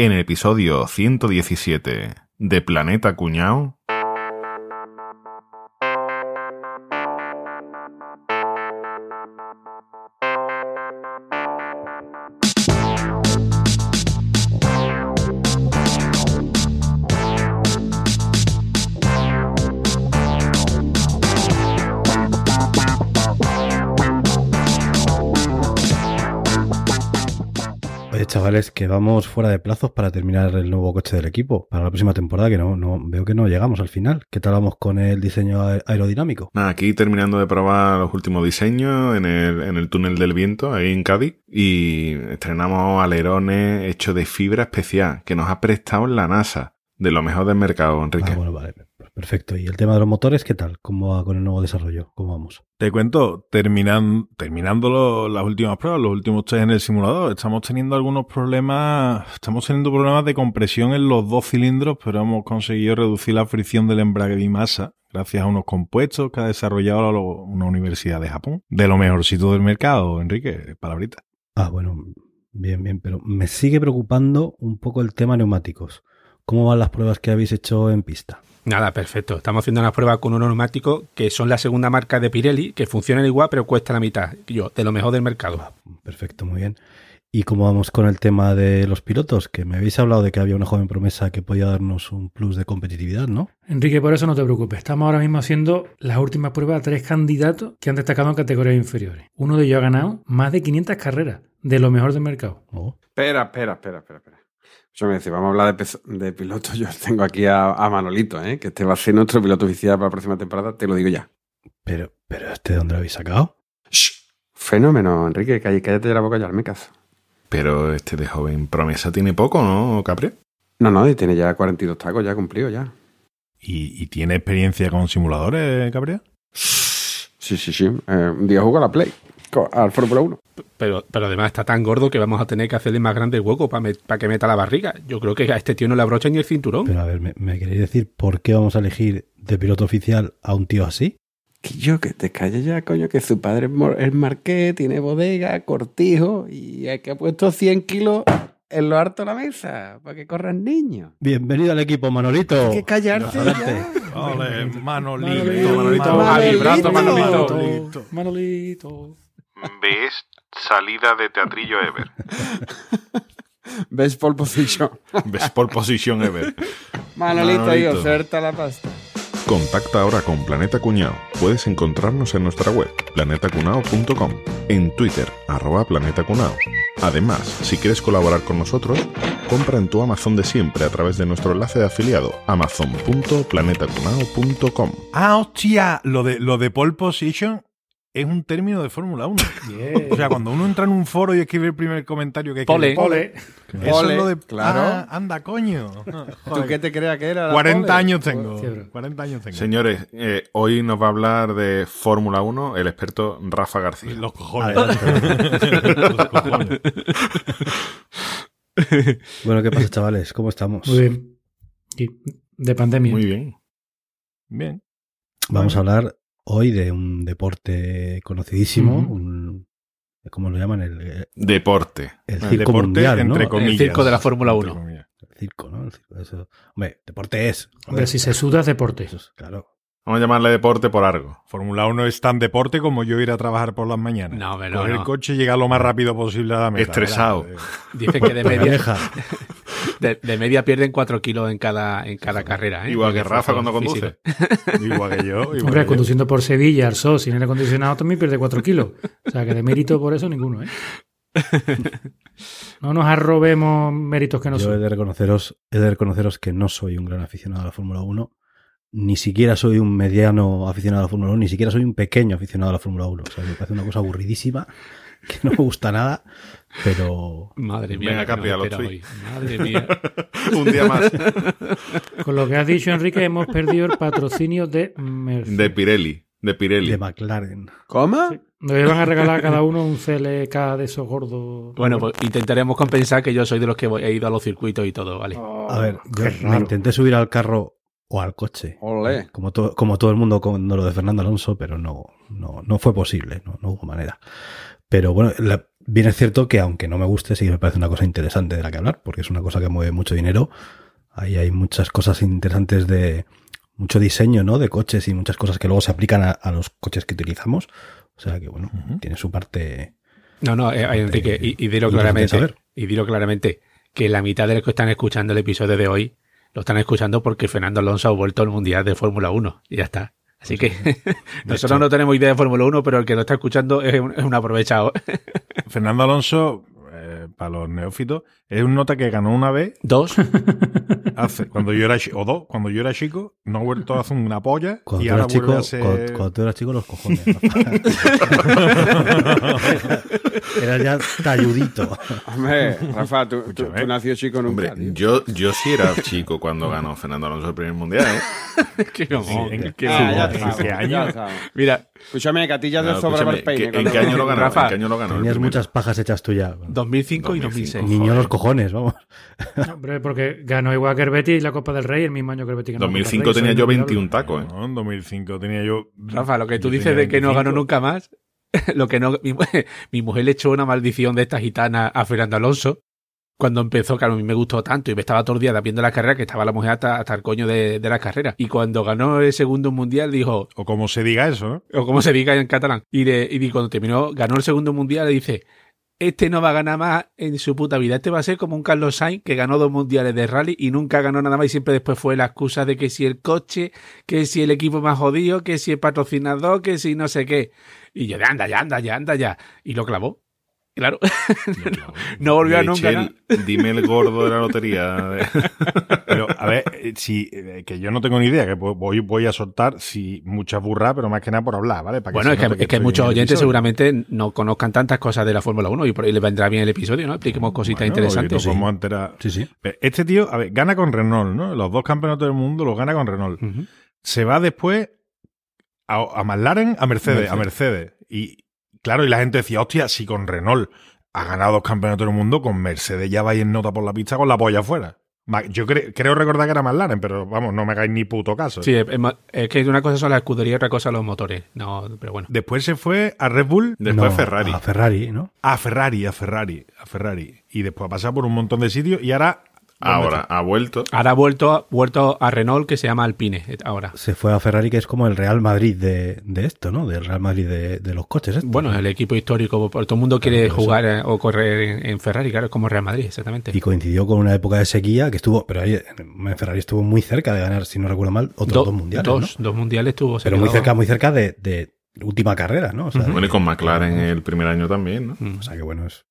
En el episodio 117 de Planeta Cuñao. Chavales, que vamos fuera de plazos para terminar el nuevo coche del equipo para la próxima temporada, que no, no veo que no llegamos al final. ¿Qué tal vamos con el diseño aer- aerodinámico? Nada, aquí terminando de probar los últimos diseños en el, en el túnel del viento, ahí en Cádiz, y estrenamos alerones hechos de fibra especial que nos ha prestado la NASA, de lo mejor del mercado, Enrique. Ah, bueno, vale, perfecto. ¿Y el tema de los motores, qué tal? ¿Cómo va con el nuevo desarrollo? ¿Cómo vamos? Te cuento, terminan, terminando lo- las últimas pruebas, los últimos test en el simulador, estamos teniendo algunos problemas, estamos teniendo problemas de compresión en los dos cilindros, pero hemos conseguido reducir la fricción del embrague de masa gracias a unos compuestos que ha desarrollado lo- una universidad de Japón. De lo mejorcito del mercado, Enrique, palabrita. Ah, bueno, bien, bien, pero me sigue preocupando un poco el tema neumáticos. ¿Cómo van las pruebas que habéis hecho en pista? Nada, perfecto. Estamos haciendo unas pruebas con unos neumáticos que son la segunda marca de Pirelli, que funcionan igual, pero cuesta la mitad. Yo, de lo mejor del mercado. Perfecto, muy bien. ¿Y cómo vamos con el tema de los pilotos? Que me habéis hablado de que había una joven promesa que podía darnos un plus de competitividad, ¿no? Enrique, por eso no te preocupes. Estamos ahora mismo haciendo las últimas pruebas a tres candidatos que han destacado en categorías inferiores. Uno de ellos ha ganado más de 500 carreras de lo mejor del mercado. Oh, Espera, espera, espera, espera, espera. Yo me decía, vamos a hablar de, de piloto. Yo tengo aquí a, a Manolito, ¿eh? que este va a ser nuestro piloto oficial para la próxima temporada, te lo digo ya. pero, pero ¿este de dónde lo habéis sacado? Shh. Fenómeno, Enrique, cállate, cállate de la boca ya, me caso. Pero este de joven promesa tiene poco, ¿no, Capri? No, no, y tiene ya 42 tacos ya cumplido ya. ¿Y, y tiene experiencia con simuladores, Gabriel? Sí, sí, sí. Eh, un día jugó a la Play, al Fórmula 1. Pero, pero además está tan gordo que vamos a tener que hacerle más grande el hueco para que meta la barriga. Yo creo que a este tío no le abrocha ni el cinturón. Pero a ver, ¿me, me queréis decir por qué vamos a elegir de piloto oficial a un tío así? Que yo, que te calles ya, coño, que su padre es es marqués, tiene bodega, cortijo, y hay que ha puesto 100 kilos en lo harto de la mesa, para que corran niños. Bienvenido al equipo, Manolito. Hay que callarse ya. Ole, Manolito, Manolito, Manolito, Manolito. Manolito. Manolito. Salida de teatrillo ever. Best pole position. Best pole position ever. Manolito, Manolito. oferta la pasta. Contacta ahora con Planeta Cuñao. Puedes encontrarnos en nuestra web, planetacunao.com, en Twitter, arroba Planeta Cunao. Además, si quieres colaborar con nosotros, compra en tu Amazon de siempre a través de nuestro enlace de afiliado, amazon.planetacunao.com. Ah, hostia, lo de, lo de pole position es un término de Fórmula 1. O sea, cuando uno entra en un foro y escribe el primer comentario que Pole. Pole. Eso Pole, es lo de. claro. Ah, anda, coño. ¿Tú qué te creas que era? la 40 pole? años tengo. Hostia, bro. 40 años tengo. Señores, eh, hoy nos va a hablar de Fórmula 1 el experto Rafa García. Los cojones. Los cojones. Bueno, ¿qué pasa, chavales? ¿Cómo estamos? Muy bien. Y de pandemia. Muy bien. Bien. Vamos a hablar hoy de un deporte conocidísimo, Ujú. un, ¿cómo lo llaman? El, Deporte. el El circo deporte, mundial, ¿no? entre El comillas. circo de la Fórmula Entre 1. comillas. El circo, ¿no? El circo, eso. Hombre, deporte es. Hombre, si se suda es deporte. Eso es, claro. Vamos a llamarle deporte por algo. Fórmula 1 es tan deporte como yo ir a trabajar por las mañanas. No, no, Coger no. el coche y llegar lo más rápido posible a la meta. Estresado. ¿verdad? Eh, Dice que de Pues media, deja. de, de media pierden 4 kilos en cada, en cada carrera. ¿eh? Igual que Rafa cuando físico. conduce. Igual que yo. Igual Hombre, que yo. conduciendo por Sevilla, sol, sin aire acondicionado, también pierde 4 kilos. O sea, que de mérito por eso ninguno, ¿eh? No nos arrobemos méritos que no Yo he son. de reconoceros, he de reconoceros que no soy un gran aficionado a la Fórmula 1. Ni siquiera soy un mediano aficionado a la Fórmula 1, ni siquiera soy un pequeño aficionado a la Fórmula 1. O sea, me parece una cosa aburridísima, que no me gusta nada, pero Madre mía. Venga, Capri, a lo espera tuyo. hoy. Madre mía. Un día más. Con lo que has dicho, Enrique, hemos perdido el patrocinio de Mercedes. De Pirelli. De Pirelli. de McLaren. ¿Cómo? Nos iban a regalar a cada uno un CLK de esos gordos. Bueno, pues intentaremos compensar que yo soy de los que he ido a los circuitos y todo, ¿vale? A ver, yo me intenté subir al carro o al coche. Olé. Como, to- como todo el mundo con lo de Fernando Alonso, pero no, no, no fue posible, no, no hubo manera. Pero bueno, la- Bien es cierto que aunque no me guste, sí me parece una cosa interesante de la que hablar, porque es una cosa que mueve mucho dinero. Ahí hay muchas cosas interesantes de mucho diseño, ¿no? De coches y muchas cosas que luego se aplican a, a los coches que utilizamos. O sea que bueno, tiene su parte. No, no, eh, Enrique, y, y dilo claramente, y dilo claramente, que la mitad de los que están escuchando el episodio de hoy lo están escuchando porque Fernando Alonso ha vuelto al Mundial de Fórmula 1 y ya está. Así que nosotros no tenemos idea de Fórmula 1, pero el que lo está escuchando es un, es un aprovechado. Fernando Alonso, para los neófitos, es un nota que ganó una vez Dos, hace, cuando yo era o dos, cuando yo era chico, no ha vuelto a hacer una polla Cuando y tú, ahora eras chico, vuelve a ser... cuando, cuando tú eras chico, los cojones. Eras ya talludito. Hombre, Rafa, tú, tú, Escúchame. tú nació chico nunca. Hombre, yo, yo sí era chico cuando ganó Fernando Alonso el primer mundial, ¿eh? qué mamón, ¿en qué Ah. Mira, Escúchame, que a ti ya te Claro, sobraba el escúchame, peine. ¿qué- ¿En qué año lo ganó? Rafa, ¿En qué año lo ganó? el Tenías muchas pajas hechas tú ya. 2005 y 2005. 2006. Niño los cojones, vamos. Hombre, porque ganó igual que el Betis la Copa del Rey el mismo año que el ganó la Copa del 2005 Rey, tenía yo es inolvidable. 21 tacos, ¿eh? No, en 2005 tenía yo... Rafa, lo que tú dices de que no ganó 25. nunca más, lo que no, mi, mi mujer le echó una maldición de esta gitana a Fernando Alonso cuando empezó, claro, a mí me gustó tanto y me estaba día viendo la carrera que estaba la mujer hasta, hasta el coño de, de la carrera. Y cuando ganó el segundo mundial dijo, O como se diga eso, ¿no? o como se diga en catalán, y, le, y cuando terminó, ganó el segundo mundial, le dice, este no va a ganar más en su puta vida. Este va a ser como un Carlos Sainz que ganó dos mundiales de rally y nunca ganó nada más y siempre después fue la excusa de que si el coche, que si el equipo más jodido, que si el patrocinador, que si no sé qué. Y yo de anda ya, anda ya, anda ya. Y lo clavó. Claro. no volvió a nunca. el- Dime el gordo de la lotería. Pero, a ver, eh, si, eh, que yo no tengo ni idea, que vo- voy, voy a soltar si muchas burras, pero más que nada por hablar, ¿vale? Para Bueno, es que, es muchos oyentes seguramente no conozcan tantas cosas de la Fórmula 1 y por ahí les vendrá bien el episodio, ¿no? Expliquemos cositas Bueno, interesantes. Sí, sí. Pero Este tío, a ver, gana con Renault, ¿no? Los dos campeonatos del mundo los gana con Renault. Se va después a, a McLaren, a Mercedes, a Mercedes. Y claro, y la gente decía, hostia, si con Renault ha ganado dos campeonatos del mundo, con Mercedes ya vais en nota por la pista con la polla afuera. Yo cre- creo recordar que era McLaren, pero vamos, no me hagáis ni puto caso. Sí, es, es que una cosa son las escuderías y otra cosa los motores. No, pero bueno. Después se fue a Red Bull, Después No, Ferrari. A Ferrari, ¿no? a Ferrari, a Ferrari, a Ferrari. Y después ha pasado por un montón de sitios y ahora... Ahora ha vuelto. Ahora ha vuelto, a- vuelto a Renault, que se llama Alpine, ahora. Se fue a Ferrari, que es como el Real Madrid de, de esto, ¿no? Del Real Madrid de, de los coches. estos, Bueno, ¿no? el equipo histórico, por- todo el mundo quiere Claro, jugar o correr en, en Ferrari, claro, es como Real Madrid, exactamente. Y coincidió con una época de sequía que estuvo, pero ahí en Ferrari estuvo muy cerca de ganar, si no recuerdo mal, otros Do- dos mundiales. Dos, ¿no? dos mundiales tuvo. se Pero muy cerca, muy cerca de, de última carrera, ¿no? O sea, Bueno, y con McLaren el primer año también, ¿no? Mm. o sea que bueno, es,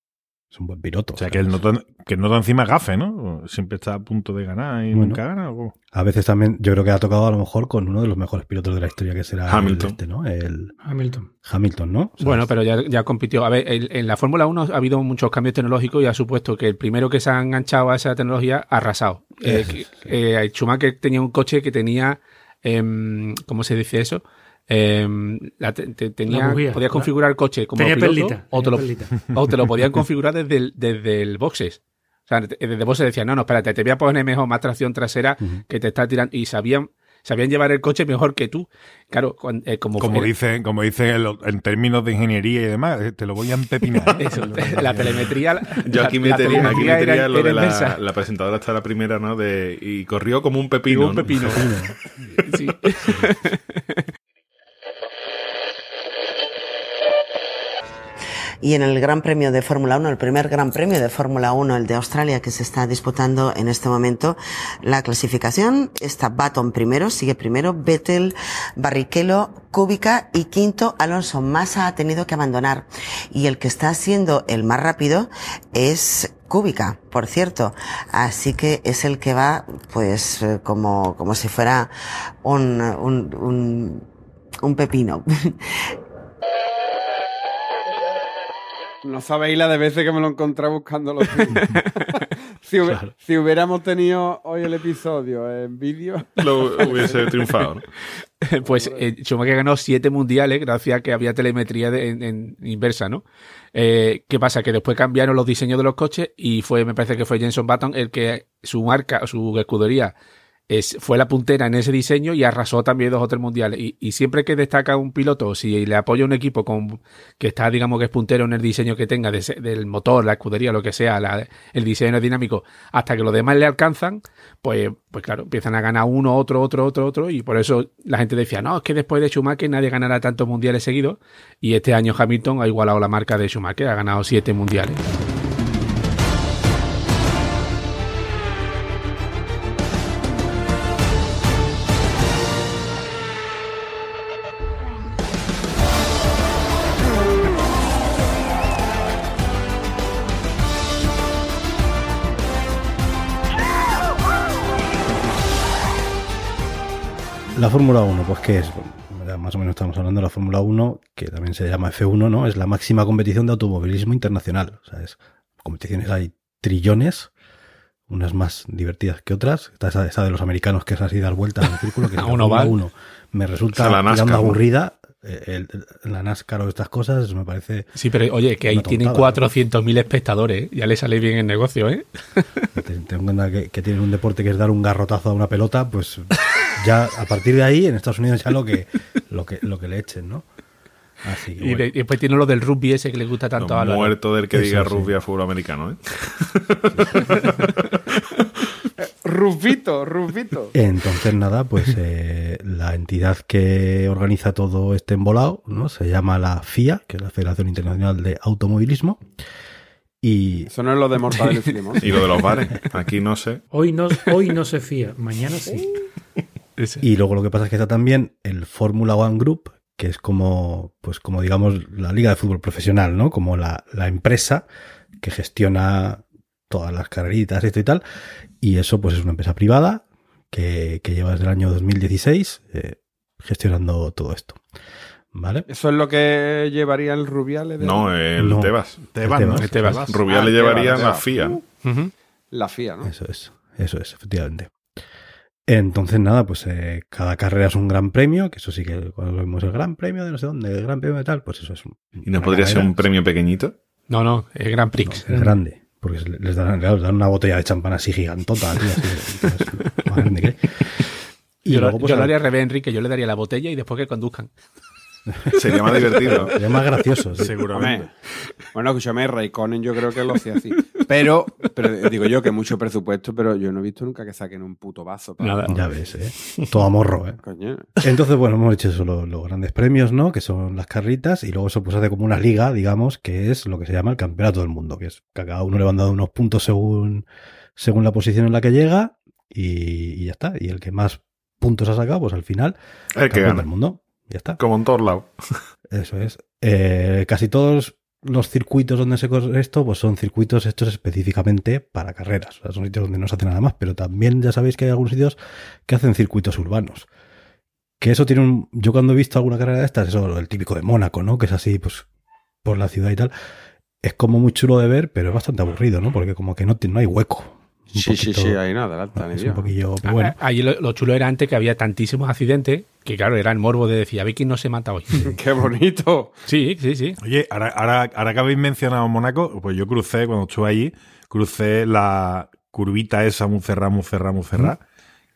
es un buen piloto. O sea, que el nota, que el nota encima es gafe, ¿no? Siempre está a punto de ganar y Bueno. nunca gana. ¿o cómo? A veces también, yo creo que ha tocado a lo mejor con uno de los mejores pilotos de la historia, que será Hamilton. el este, ¿no? El Hamilton. Hamilton, ¿no? O sea, Bueno, pero ya, ya compitió. A ver, el- en la Fórmula 1 ha habido muchos cambios tecnológicos y ha supuesto que el primero que se ha enganchado a esa tecnología ha arrasado. Eh, sí. eh, Schumacher tenía un coche que tenía, em, ¿cómo se dice eso? La te- te- tenía, La bujía, podías ¿no? configurar el coche como Tenía piloto, perlita. o, te tenía lo, perlita. o te lo podían configurar desde el, desde el boxes. O sea, desde boxes decían, no, no, espérate, te voy a poner mejor más tracción trasera que te está tirando. Y sabían, sabían llevar el coche mejor que tú. Claro, eh, como, Como era- dicen, como dicen en, lo- en términos de ingeniería y demás, eh, te lo voy a empepinar. ¿eh? Eso, la telemetría. la- Yo aquí la metería, aquí metería era- lo era de la, la presentadora está la primera, ¿no? De, y corrió como un pepino. Digo, un ¿no? pepino. Sí. Y en el Gran Premio de Fórmula 1, el primer Gran Premio de Fórmula 1, el de Australia, que se está disputando en este momento, la clasificación está Baton primero, sigue primero, Vettel, Barrichello, Kubica y quinto Alonso. Massa ha tenido que abandonar. Y el que está siendo el más rápido es Kubica, por cierto. Así que es el que va, pues, eh, como, como si fuera un, un, un, un pepino. No sabéis la de veces que me lo encontré buscando los si, si hubiéramos tenido hoy el episodio en vídeo, Lo hubiese triunfado. ¿no? Pues eh, Schumacher ganó siete mundiales gracias a que había telemetría de- en, en inversa, ¿no? Eh, ¿Qué pasa? Que después cambiaron los diseños de los coches y fue, me parece que fue Jenson Button el que su marca, su escudería es, fue la puntera en ese diseño y arrasó también dos o tres mundiales. Y, y siempre que destaca un piloto, si le apoya un equipo con que está, digamos, que es puntero en el diseño que tenga de del motor, la escudería, lo que sea, la- el diseño aerodinámico, hasta que los demás le alcanzan, pues, pues claro, empiezan a ganar uno, otro, otro, otro, otro. Y por eso la gente decía, no, es que después de Schumacher nadie ganará tantos mundiales seguidos. Y este año Hamilton ha igualado la marca de Schumacher, ha ganado siete mundiales. La Fórmula 1, pues ¿qué es? Bueno, más o menos estamos hablando de la Fórmula 1, que también se llama F1, ¿no? Es la máxima competición de automovilismo internacional. O sea, es competiciones hay trillones, unas más divertidas que otras. Está esa, esa de los americanos que es así dar vueltas en el círculo, que A la un Fórmula oval. 1 me resulta O sea, la NASCAR, aburrida. Eh, el- el- la NASCAR o estas cosas me parece Sí, pero oye, que ahí tienen tontada. 400.000 espectadores, ¿eh? ya le sale bien el negocio, ¿eh? Ten ten en cuenta que, que tienen un deporte que es dar un garrotazo a una pelota, pues ya a partir de ahí en Estados Unidos ya lo que lo que lo que le echen, ¿no? Así que Y, bueno. de- y después tiene lo del rugby ese que le gusta tanto a muerto del que Eso diga sí. rugby a fútbol americano, ¿eh? Rufito, Rufito. Entonces nada, pues eh, la entidad que organiza todo este embolado, ¿no? Se llama la FIA, que es la Federación Internacional de Automovilismo. Y Eso no es lo de Mortadelo y Filemón. Y lo de los bares. Aquí no sé. Hoy no, hoy no se fía, mañana sí. Y luego lo que pasa es que está también el Formula One Group, que es como, pues como digamos, la liga de fútbol profesional, ¿no? Como la, la empresa que gestiona todas las carreritas, esto y tal. Y eso, pues es una empresa privada que, que lleva desde el año 2016 eh, gestionando todo esto. ¿Vale? Eso es lo que llevaría el Rubiales de No, el No. Tebas. Tebas, El ¿no? Tebas. Tebas. Rubial Ah, le Tebas, llevaría la Tebas. FIA. la FIA, ¿no? Eso es, eso es, efectivamente. Entonces, nada, pues eh, cada carrera es un gran premio, que eso sí que cuando vemos el gran premio de no sé dónde, el gran premio de tal, pues eso es un. ¿Y no podría ser un premio pequeñito? No, no, es Grand Prix. No, es grande. Porque les dan, claro, les dan una botella de champán así gigantota, tío, así, entonces, más grande que hay. Y yo luego, pues, yo lo haría al revés, Enrique. Yo le daría la botella y después que conduzcan. Sería más divertido. sería más gracioso. sí. Seguramente. Hombre, bueno, escúchame, Raikkonen yo creo que lo hacía así. Pero, pero digo yo que mucho presupuesto, pero yo no he visto nunca que saquen un puto vaso. para- Nada. Ya ves, ¿eh? Todo a morro, ¿eh? Coño. Entonces, bueno, hemos hecho eso, lo- los, grandes premios, ¿no? Que son las carritas, y luego eso pues hace como una liga, digamos, que es lo que se llama el campeonato del mundo, que es que a cada uno le van dando unos puntos según, según la posición en la que llega, y, y ya está. Y el que más puntos ha sacado, pues al final, El que campeón gana. del mundo. Ya está. Como en todos lados. Eso es. Eh, casi todos los circuitos donde se corre esto, pues son circuitos hechos específicamente para carreras. O sea, son sitios donde no se hace nada más, pero también ya sabéis que hay algunos sitios que hacen circuitos urbanos. Que eso tiene un. Yo cuando he visto alguna carrera de estas, eso, el típico de Mónaco, ¿no? Que es así, pues, por la ciudad y tal. Es como muy chulo de ver, pero es bastante aburrido, ¿no? Porque como que no, no hay hueco. Un Sí, sí, poquito- sí, ahí nada, adelanta, ni Es un poquillo. Pero bueno. Ah, Allí lo, lo chulo era antes que había tantísimos accidentes que, claro, era el morbo de decir, a ver quién no se mata hoy. ¡Qué bonito! sí, sí, sí. Oye, ahora, ahora, ahora que habéis mencionado Mónaco, pues yo crucé, cuando estuve allí, crucé la curvita esa muy cerrada, muy cerrada, muy cerrada.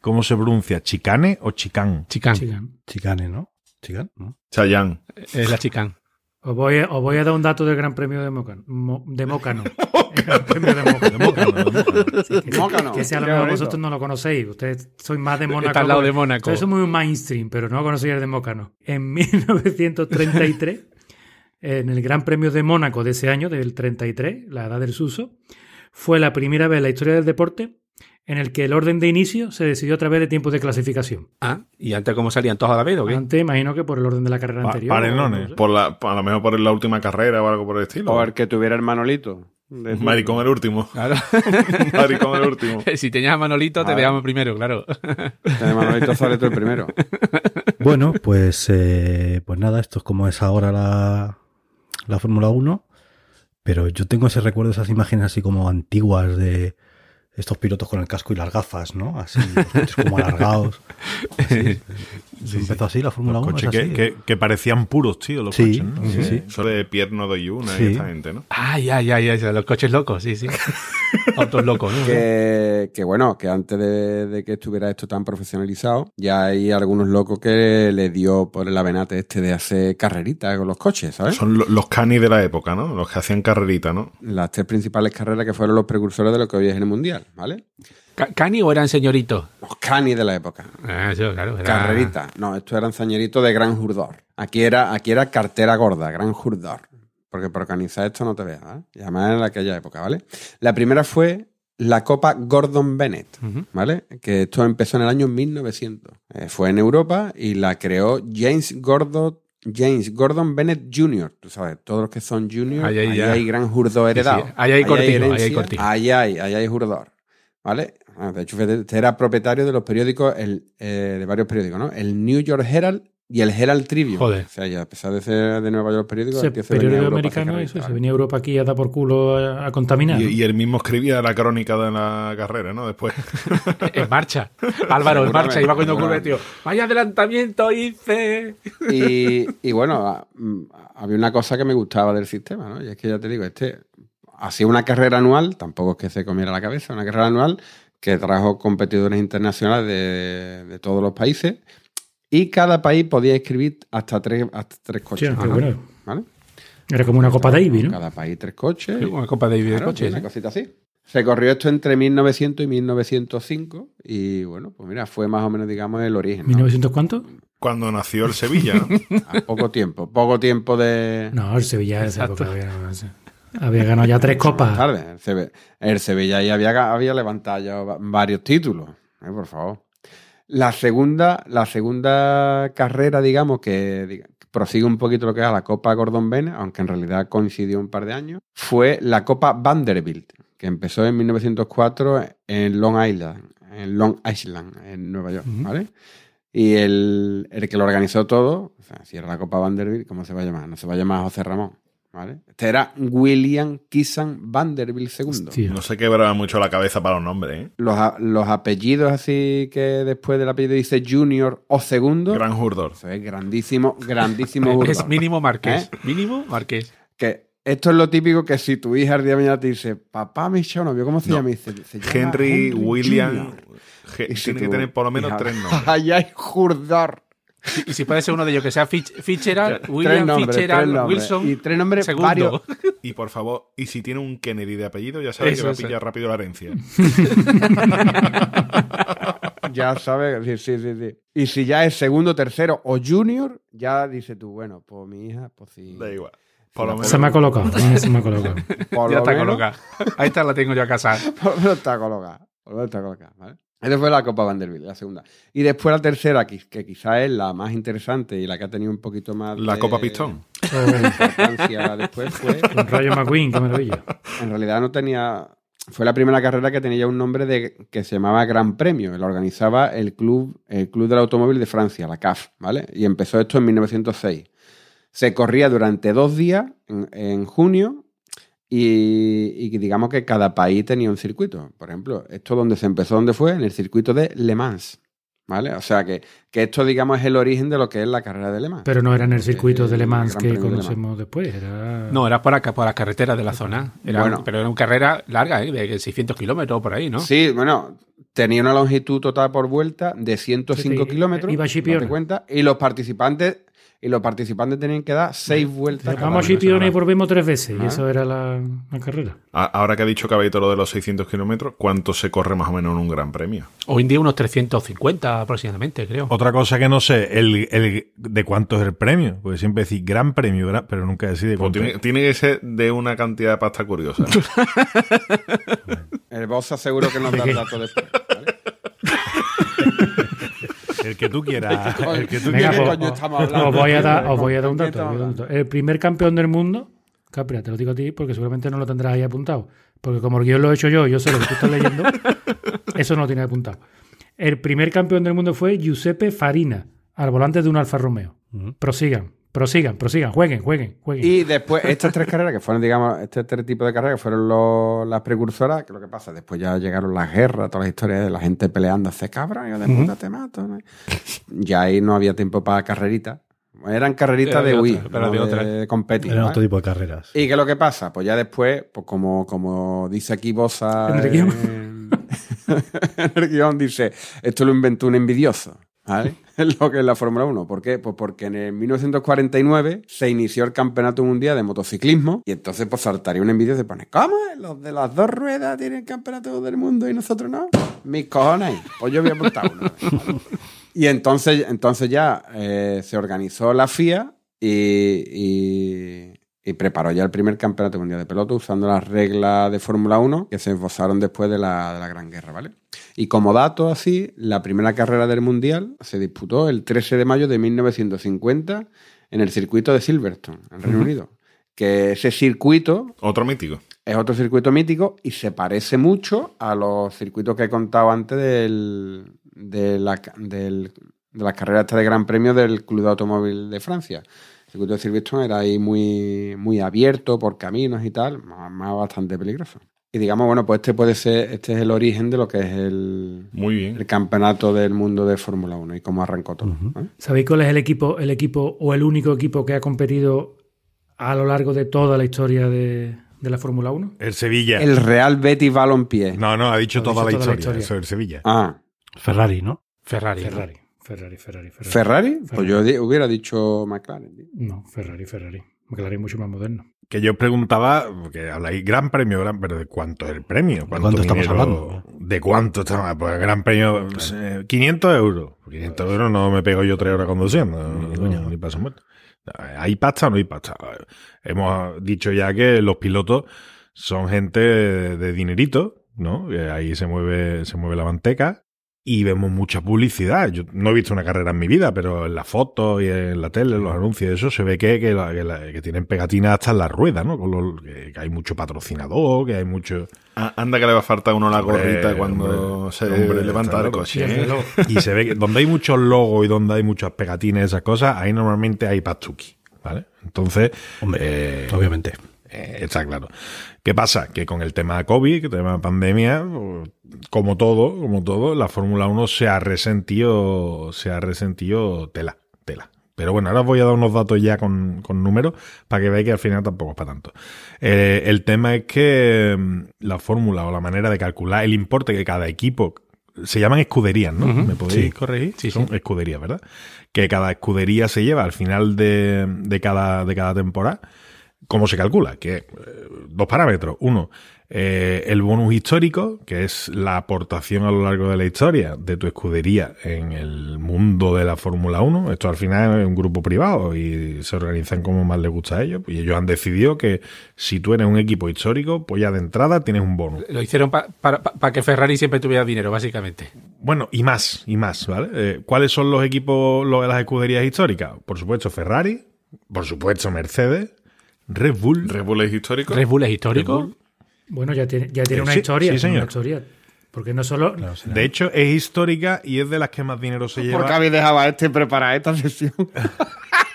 ¿Cómo se pronuncia? ¿Chicane o chicán? Chicán. Chican. Chicane, ¿no? Chicane, ¿no? Chayán. Es la chicán. Os voy, a, os voy a dar un dato del Gran Premio de Mócano. Mo- de Mócano. El Gran Premio de Mócano. Mócano, de Mócano. Sí, que, Mócano, que si a lo mejor vosotros no lo conocéis. Ustedes sois más de Mónaco. Está al lado de Mónaco. Ustedes son muy mainstream, pero no conocéis el de Mócano. En 1933, en el Gran Premio de Mónaco de ese año, del 33, la edad del Suso, fue la primera vez en la historia del deporte en el que el orden de inicio se decidió a través de tiempos de clasificación. Ah, ¿y antes cómo salían todos a la vez o qué? Antes, imagino que por el orden de la carrera Pa- anterior. parenones. no sé. Por la, a lo mejor por la última carrera o algo por el estilo. O el que tuviera el Manolito. De- Maricón el último. Claro. Maricón el último. si tenías a Manolito, te Vale. dejamos primero, claro. El Manolito sale tú el primero. Bueno, pues, eh, pues nada, esto es como es ahora la, la Fórmula 1. Pero yo tengo ese recuerdo, esas imágenes así como antiguas de estos pilotos con el casco y las gafas, ¿no? Así, los coches como alargados. Así. Eso empezó así, la Fórmula Los 1 coches es así. que, que- que parecían puros, tío, los Sí, coches, ¿no? sí, sí. Eso de Pierno de Yuna Sí. y esta gente, ¿no? Ay, ay, ay, ay, los coches locos, sí, sí. Autos locos, ¿no? Que, que bueno, que antes de, de que estuviera esto tan profesionalizado, ya hay algunos locos que le dio por el avenate este de hacer carreritas con los coches, ¿sabes? Son lo- los canis de la época, ¿no? Los que hacían carrerita, ¿no? Las tres principales carreras que fueron los precursores de lo que hoy es el mundial, ¿vale? Ca- ¿Cani o eran señoritos? Los canis de la época. Ah, eso, claro. era- Carrerita. No, estos eran zañeritos de gran jurdor. Aquí era, aquí era cartera gorda, gran jurdor. Porque por organizar esto no te veas, ¿vale? Y además en aquella época, ¿vale? La primera fue la Copa Gordon Bennett. ¿vale? Que esto empezó en el año 1900. Eh, fue en Europa y la creó James Gordon, James Gordon Bennett Jr. Tú sabes, todos los que son juniors, Ahí hay gran jurdor heredado. sí. Ahí hay cortijo, ahí hay cortijo. Ahí hay, ahí hay jurdor. ¿Vale? Ah, De hecho, este era propietario de los periódicos, el, eh, de varios periódicos, ¿no? El New York Herald y el Herald Tribune. Joder. O sea, ya a pesar de ser de Nueva York los periódicos, Ese el tío se periódico americano, eso, se venía a Europa aquí a dar por culo a, a contaminar. Y, ¿no? y él mismo escribía la crónica de la carrera, ¿no? Después. En marcha. Álvaro, en marcha. Iba cogiendo curva, tío. Vaya adelantamiento hice. Y, y bueno, a- mm, había una cosa que me gustaba del sistema, ¿no? Y es que ya te digo, este hacía una carrera anual, tampoco es que se comiera la cabeza, una carrera anual que trajo competidores internacionales de, de todos los países y cada país podía inscribir hasta tres, hasta tres coches. Bueno. ¿Vale? Era como una Copa Davis, ¿no? Cada país tres coches. Sí, Una copa de de Claro, coches. una ¿eh? cosita así. Se corrió esto entre 1900 y 1905 y bueno, pues mira, fue más o menos, digamos, el origen. ¿no? ¿1900 cuánto? Cuando nació el Sevilla, ¿no? A poco tiempo, poco tiempo de... No, el Sevilla Exacto. época había, no sé. Había ganado ya tres copas. tarde. El, Sevilla ahí había, había levantado ya varios títulos. eh, por favor. La segunda, la segunda carrera, digamos, que diga- que prosigue un poquito lo que es la Copa Gordon Bennett, aunque en realidad coincidió un par de años, fue la Copa Vanderbilt, que empezó en 1904 en Long Island, en Long Island, en Nueva York, ¿vale? Y el, el que lo organizó todo, o sea, si era la Copa Vanderbilt, ¿cómo se va a llamar? No se va a llamar José Ramón, ¿vale? Este era William Kissan Vanderbilt II. Hostia. No se quebraba mucho la cabeza para los nombres, ¿eh? Los, a- los apellidos así que después del apellido dice Junior o segundo. Gran Jurdor. Eso es grandísimo, grandísimo Es Jurdor. mínimo marqués. ¿Eh? Mínimo marqués. Que esto es lo típico que si tu hija el día de mañana te dice, papá, mi chavo novio, ¿cómo se No. llama? Y dice, "Se llama Henry, William. Junior". Ge- Y si tiene que tener por lo menos hija, tres nombres. Ahí hay Jurdor. Y si puede ser uno de ellos que sea Fitzgerald, William nombres, Fitzgerald. Wilson. Y tres nombres segundo. varios. Y por favor, y si tiene un Kennedy de apellido, ya sabes Eso, que va a pillar rápido la herencia. Ya sabes, sí, sí, sí, sí. Y si ya es segundo, tercero o junior, ya dice tú, bueno, pues mi hija, pues sí. Da igual. Por lo Se menos. Se me ha colocado. se me ha colocado. Por Ya está colocada. Ahí está, la tengo yo a casar. Por lo menos está colocada. Por lo menos está colocada, ¿vale? Esa fue la Copa Vanderbilt, la segunda. Y después la tercera, que, que quizás es la más interesante y la que ha tenido un poquito más La de Copa Pistón. importancia después fue... Rayo McQueen, qué maravilla. En realidad no tenía... Fue la primera carrera que tenía ya un nombre de, que se llamaba Gran Premio. La organizaba el club, el club del Automóvil de Francia, la CAF, ¿vale? Y empezó esto en 1906. Se corría durante dos días, en, en junio, y, y digamos que cada país tenía un circuito. Por ejemplo, esto donde se empezó, ¿dónde fue? En el circuito de Le Mans, ¿vale? O sea que, que esto, digamos, es el origen de lo que es la carrera de Le Mans. Pero no era en el circuito de Le Mans que de conocemos después. Era... No, era por, acá, por las carreteras de la zona. Era, Bueno. pero era una carrera larga, ¿eh? de 600 kilómetros por ahí, ¿no? Sí, bueno, tenía una longitud total por vuelta de 105 Sí, sí, kilómetros. iba Chipiona. date cuenta, y los participantes y los participantes tenían que dar seis vueltas. Vamos. Chipiona y volvemos tres veces. Y eso era la, la carrera. A- Ahora que ha dicho Caballito lo de los 600 kilómetros, ¿cuánto se corre más o menos en un gran premio? Hoy en día unos 350 aproximadamente, creo. Otra cosa que no sé, el, el de cuánto es el premio. Porque siempre decís gran premio, gran- pero nunca decís de Pues cuánto. tiene, es. tiene que ser de una cantidad de pasta curiosa. El boss aseguro que nos da el dato después. El que tú quieras. el que tú Venga, quieras. coño estamos hablando? os voy a dar, os ¿Con- voy a dar un dato. El primer campeón del mundo, Capria, te lo digo a ti porque seguramente no lo tendrás ahí apuntado. Porque como el guion lo he hecho yo, yo sé lo que tú estás leyendo, eso no lo tienes apuntado. El primer campeón del mundo fue Giuseppe Farina, al volante de un Alfa Romeo. Prosigan. Prosigan, prosigan, jueguen, jueguen, jueguen. Y después, estas tres carreras que fueron, digamos, este tres tipos de carreras que fueron las precursoras, que lo que pasa, después ya llegaron las guerras, todas las historias de la gente peleando, hace cabrón, yo de puta te mato. ¿no? Ya ahí no había tiempo para carreritas. Eran carreritas Era de de Wii, otra, no de otra. de competir. Era ¿vale? otro tipo de carreras. ¿Y qué es lo que pasa? Pues ya después, pues como, como dice aquí Bosa En el guion. en, en el guion, dice, esto lo inventó un envidioso. ¿Vale? Es lo que es la Fórmula 1. ¿Por qué? Pues porque en el 1949 se inició el Campeonato Mundial de Motociclismo y entonces pues saltaría un envidioso y pone, ¿cómo? Los de las dos ruedas tienen el Campeonato del Mundo y nosotros no. Mis cojones. Pues yo voy a apuntar uno. Y entonces, entonces ya eh, se organizó la FIA y, y- y preparó ya el primer campeonato mundial de pelota usando las reglas de Fórmula 1 que se esbozaron después de la, de la Gran Guerra, ¿vale? Y como dato así, la primera carrera del mundial se disputó el 13 de mayo de 1950 en el circuito de Silverstone, en Reino Unido. Que ese circuito Otro mítico. es otro circuito mítico y se parece mucho a los circuitos que he contado antes del, de, la, del- de las carreras de Gran Premio del Club de Automóvil de Francia. El circuito de Silverstone era ahí muy, muy abierto por caminos y tal, más, más bastante peligroso. Y digamos, bueno, pues este puede ser, este es el origen de lo que es el, Muy bien. el campeonato del mundo de Fórmula 1 y cómo arrancó todo. ¿eh? ¿Sabéis cuál es el equipo, el equipo o el único equipo que ha competido a lo largo de toda la historia de, de la Fórmula 1? El Sevilla. El Real Betis Balompié. No, no, ha dicho Ha toda, dicho la, toda la historia, historia. Eso es el Sevilla. Ah, Ferrari, ¿no? Ferrari. ¿no? Ferrari. Ferrari, Ferrari, Ferrari. ¿Ferrari? Pues Ferrari. yo di- hubiera dicho McLaren. tío. No, Ferrari, Ferrari. McLaren es mucho más moderno. Que yo preguntaba, porque habláis gran premio, gran, pero ¿de cuánto es el premio? cuánto estamos dinero- hablando? ¿De cuánto estamos? Pues gran premio, eh, 500 euros. 500 euros no me pego yo tres horas conduciendo, no, ni paso muerto. ¿Hay pasta o no hay pasta? Hemos dicho ya que los pilotos son gente de, dinerito, ¿no? Que ahí se mueve, se mueve la manteca. Y vemos mucha publicidad. Yo no he visto una carrera en mi vida, pero en las fotos y en la tele, en los anuncios, eso se ve que, que, la- que la- que tienen pegatinas hasta en las ruedas, ¿no? Con los- que, que hay mucho patrocinador, que hay mucho. Ah, Anda que le va a faltar a uno la Hombre, gorrita cuando hombre, se hombre, levanta el coche. Y ¿eh? Y se ve que donde hay muchos logos y donde hay muchas pegatinas y esas cosas, ahí normalmente hay pastuki, ¿vale? Entonces, Hombre, eh, obviamente. Eh, está claro. ¿Qué pasa? Que con el tema COVID, que el tema pandemia, como todo, como todo, la Fórmula 1 se ha resentido, se ha resentido tela, tela. Pero bueno, ahora os voy a dar unos datos ya con, con números para que veáis que al final tampoco es para tanto. Eh, el tema es que mm, la fórmula o la manera de calcular el importe que cada equipo se llaman escuderías, ¿no? ¿Me podéis Sí. corregir? Sí, Son sí. escuderías, ¿verdad? Que cada escudería se lleva al final de, de cada, de cada temporada. ¿Cómo se calcula? Que eh, dos parámetros. Uno, eh, el bonus histórico, que es la aportación a lo largo de la historia de tu escudería en el mundo de la Fórmula 1. Esto al final es un grupo privado y se organizan como más les gusta a ellos. Y ellos han decidido que si tú eres un equipo histórico, pues ya de entrada tienes un bonus. Lo hicieron pa- para pa- pa que Ferrari siempre tuviera dinero, básicamente. Bueno, y más, y más, ¿vale? Eh, ¿Cuáles son los equipos, los de las escuderías históricas? Por supuesto, Ferrari, por supuesto, Mercedes, Red Bull. Red Bull es histórico. Red Bull es histórico. Bull. Bueno, ya tiene, ya tiene Eh, una sí, historia. sí, señor. Una historia. Porque no solo. De hecho, es histórica y es de las que más dinero se lleva. ¿Por qué habéis dejado a este preparar esta sesión?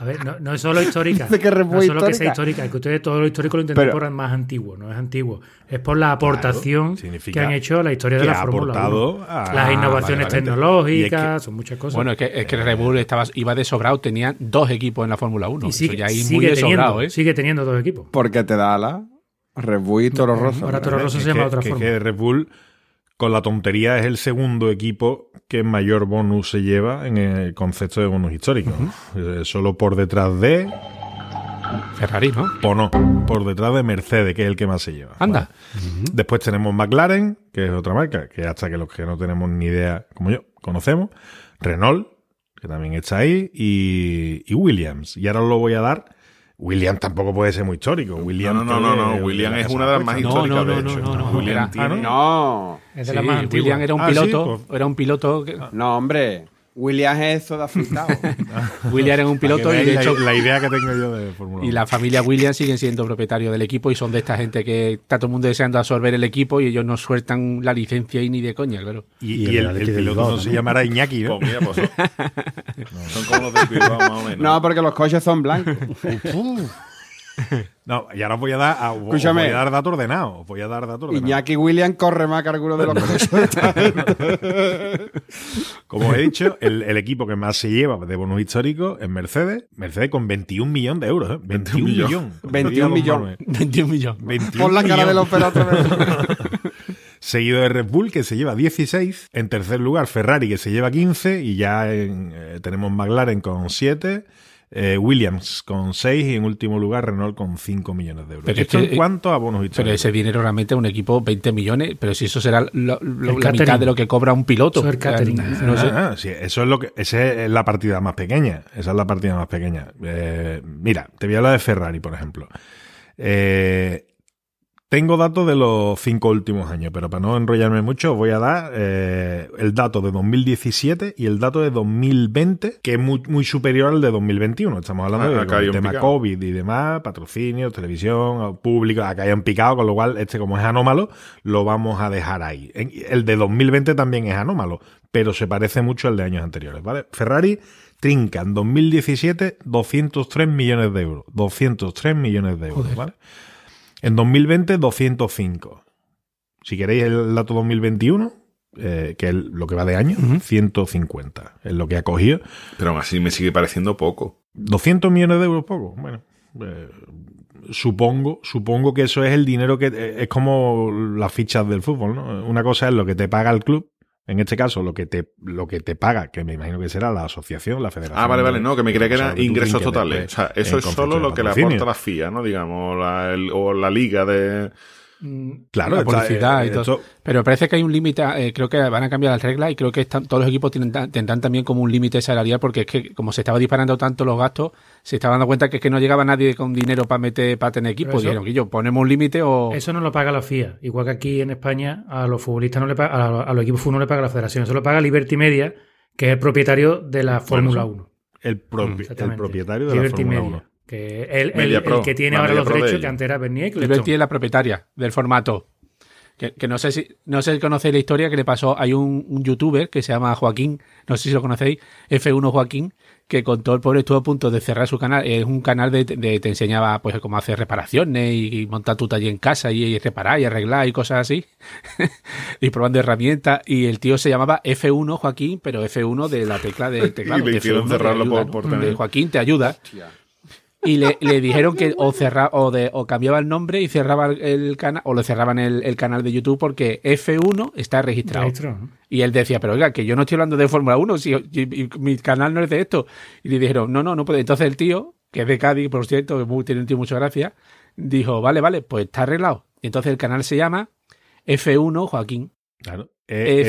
A ver, no, no es solo histórica. Dice que Red no es solo que sea histórica, es que ustedes todo lo histórico lo intentan por el más antiguo, no es antiguo. Es por la aportación que han hecho a la historia de la Fórmula aportado 1. a- Las innovaciones vale, vale. tecnológicas, es son muchas cosas. Bueno, es que, es que Red Bull estaba, iba de sobrado, tenían dos equipos en la Fórmula 1. y Eso sigue, ya ahí muy sigue de teniendo, sobrado, ¿eh? sigue teniendo dos equipos. Porque te da la Red Bull y Toro Rosso. Ahora Toro. Rosso Es se llama de otra que- forma. que Red Bull, con la tontería, es el segundo equipo que mayor bonus se lleva en el concepto de bonus histórico. Eh, Solo por detrás de. Ferrari, ¿no? O no, por detrás de Mercedes, que es el que más se lleva. Anda. Después tenemos McLaren, que es otra marca, que hasta que los que no tenemos ni idea, como yo, conocemos. Renault, que también está ahí. Y, y Williams. Y ahora os lo voy a dar. Williams tampoco puede ser muy histórico. No, Williams no, no, no, no. de- William es una de las más. No, históricas, no, no, de no, hecho. no, no. William No, Es de Sí, las más antiguas. William era un Ah, sí, piloto, pues- era un piloto que- no, hombre. Williams es eso de afeitado. Williams es un piloto y de la, hecho la idea que tengo yo de Fórmula 1. y la familia Williams siguen siendo propietarios del equipo y son de esta gente que está todo el mundo deseando absorber el equipo y ellos no sueltan la licencia y ni de coña, claro. Y, Y y el piloto no se llamará Iñaki, ¿no? Pues mira, pues son, son como los de Bilbao, más o menos. no, porque los coches son blancos. No, y ahora os voy a dar, a, voy a dar datos ordenados. Os voy a dar datos ordenados. Iñaki Williams corre más que alguno de los coches. Como he dicho, el, el equipo que más se lleva de bonus históricos es Mercedes. Mercedes con 21 millones de euros, ¿eh? 21 millón. millones. 21 millones. 21 millones. 21 Pon la cara de millones. los otra vez. Seguido de Red Bull, que se lleva 16. En tercer lugar, Ferrari, que se lleva 15. Y ya en, eh, tenemos McLaren con 7. Eh, Williams con 6. Y en último lugar, Renault con 5 millones de euros. Pero es Esto que- en cuanto a bonos Pero históricos. ese dinero realmente un equipo 20 millones, pero si eso será lo- lo- El la mitad de lo que cobra un piloto. Eso es el catering. No sé. Ah, sí, eso es lo que, esa es la partida más pequeña. Esa es la partida más pequeña. Eh, mira, te voy a hablar de Ferrari, por ejemplo. Eh, tengo datos de los cinco últimos años, pero para no enrollarme mucho, os voy a dar eh, el dato de 2017 y el dato de 2020, que es muy, muy superior al de 2021. Estamos hablando Ah, de del tema picado. COVID y demás, patrocinios, televisión, público, acá hay un picado, con lo cual este como es anómalo, lo vamos a dejar ahí. El de 2020 también es anómalo, pero se parece mucho al de años anteriores, ¿vale? Ferrari trinca en 2017 203 millones de euros. 203 millones de euros, ¿vale? En 2020 205. Si queréis el dato 2021, eh, que es lo que va de año, 150 es lo que ha cogido. Pero aún así me sigue pareciendo poco. 200 millones de euros poco. Bueno, eh, supongo, supongo que eso es el dinero que eh, es como las fichas del fútbol, ¿no? Una cosa es lo que te paga el club, en este caso lo que te lo que te paga, que me imagino que será la asociación, la federación. Ah, vale, vale, no, que me creía que O sea, eran ingresos totales. O sea, eso es solo lo que le aporta la FIA, ¿no? Digamos, la, el- o la liga de... Mm, Claro, la está- publicidad y eh, todo. esto- Pero parece que hay un límite, eh, creo que van a cambiar las reglas y creo que están, todos los equipos tienen, tendrán también como un límite salarial porque es que como se estaba disparando tanto los gastos, se estaba dando cuenta que es que no llegaba nadie con dinero para meter para tener equipo. Eso- Dijeron que yo ponemos un límite o... Eso no lo paga la FIA. Igual que aquí en España a los futbolistas no le paga, a, a los equipos no le paga la federación. Eso lo paga Liberty Media, que es el propietario de la Fórmula 1. el, propi- el propietario de la Fórmula Media, 1. Que el, que tiene la ahora los Pro derechos, que antes era Bernie Liberty Eccleston. es la propietaria del formato. Que, que no sé si no sé si conocéis la historia que le pasó. Hay un, un youtuber que se llama Joaquín, no sé si lo conocéis, F1 Joaquín, que contó el pobre estuvo a punto de cerrar su canal. Es un canal de, de- te enseñaba pues cómo hacer reparaciones y, y montar tu taller en casa y, y reparar y arreglar y cosas así. y probando herramientas. Y el tío se llamaba F1 Joaquín, pero F1 de la tecla de teclado. Y le hicieron F1 te cerrarlo ayuda, por- por ¿no? tener- De Joaquín te ayuda. Y le, le dijeron que o cerra, o, de, o cambiaba el nombre y cerraba el, canal, o le cerraban el, el canal de YouTube porque F1 está registrado. Registro, ¿no? Y él decía, pero oiga, que yo no estoy hablando de Fórmula 1, si, y- y mi canal no es de esto. Y le dijeron, no, no, no puede. Entonces el tío, que es de Cádiz, por cierto, que muy- tiene un tío mucha gracia, dijo, vale, vale, pues está arreglado. Y entonces el canal se llama F1 Joaquín. Claro. F-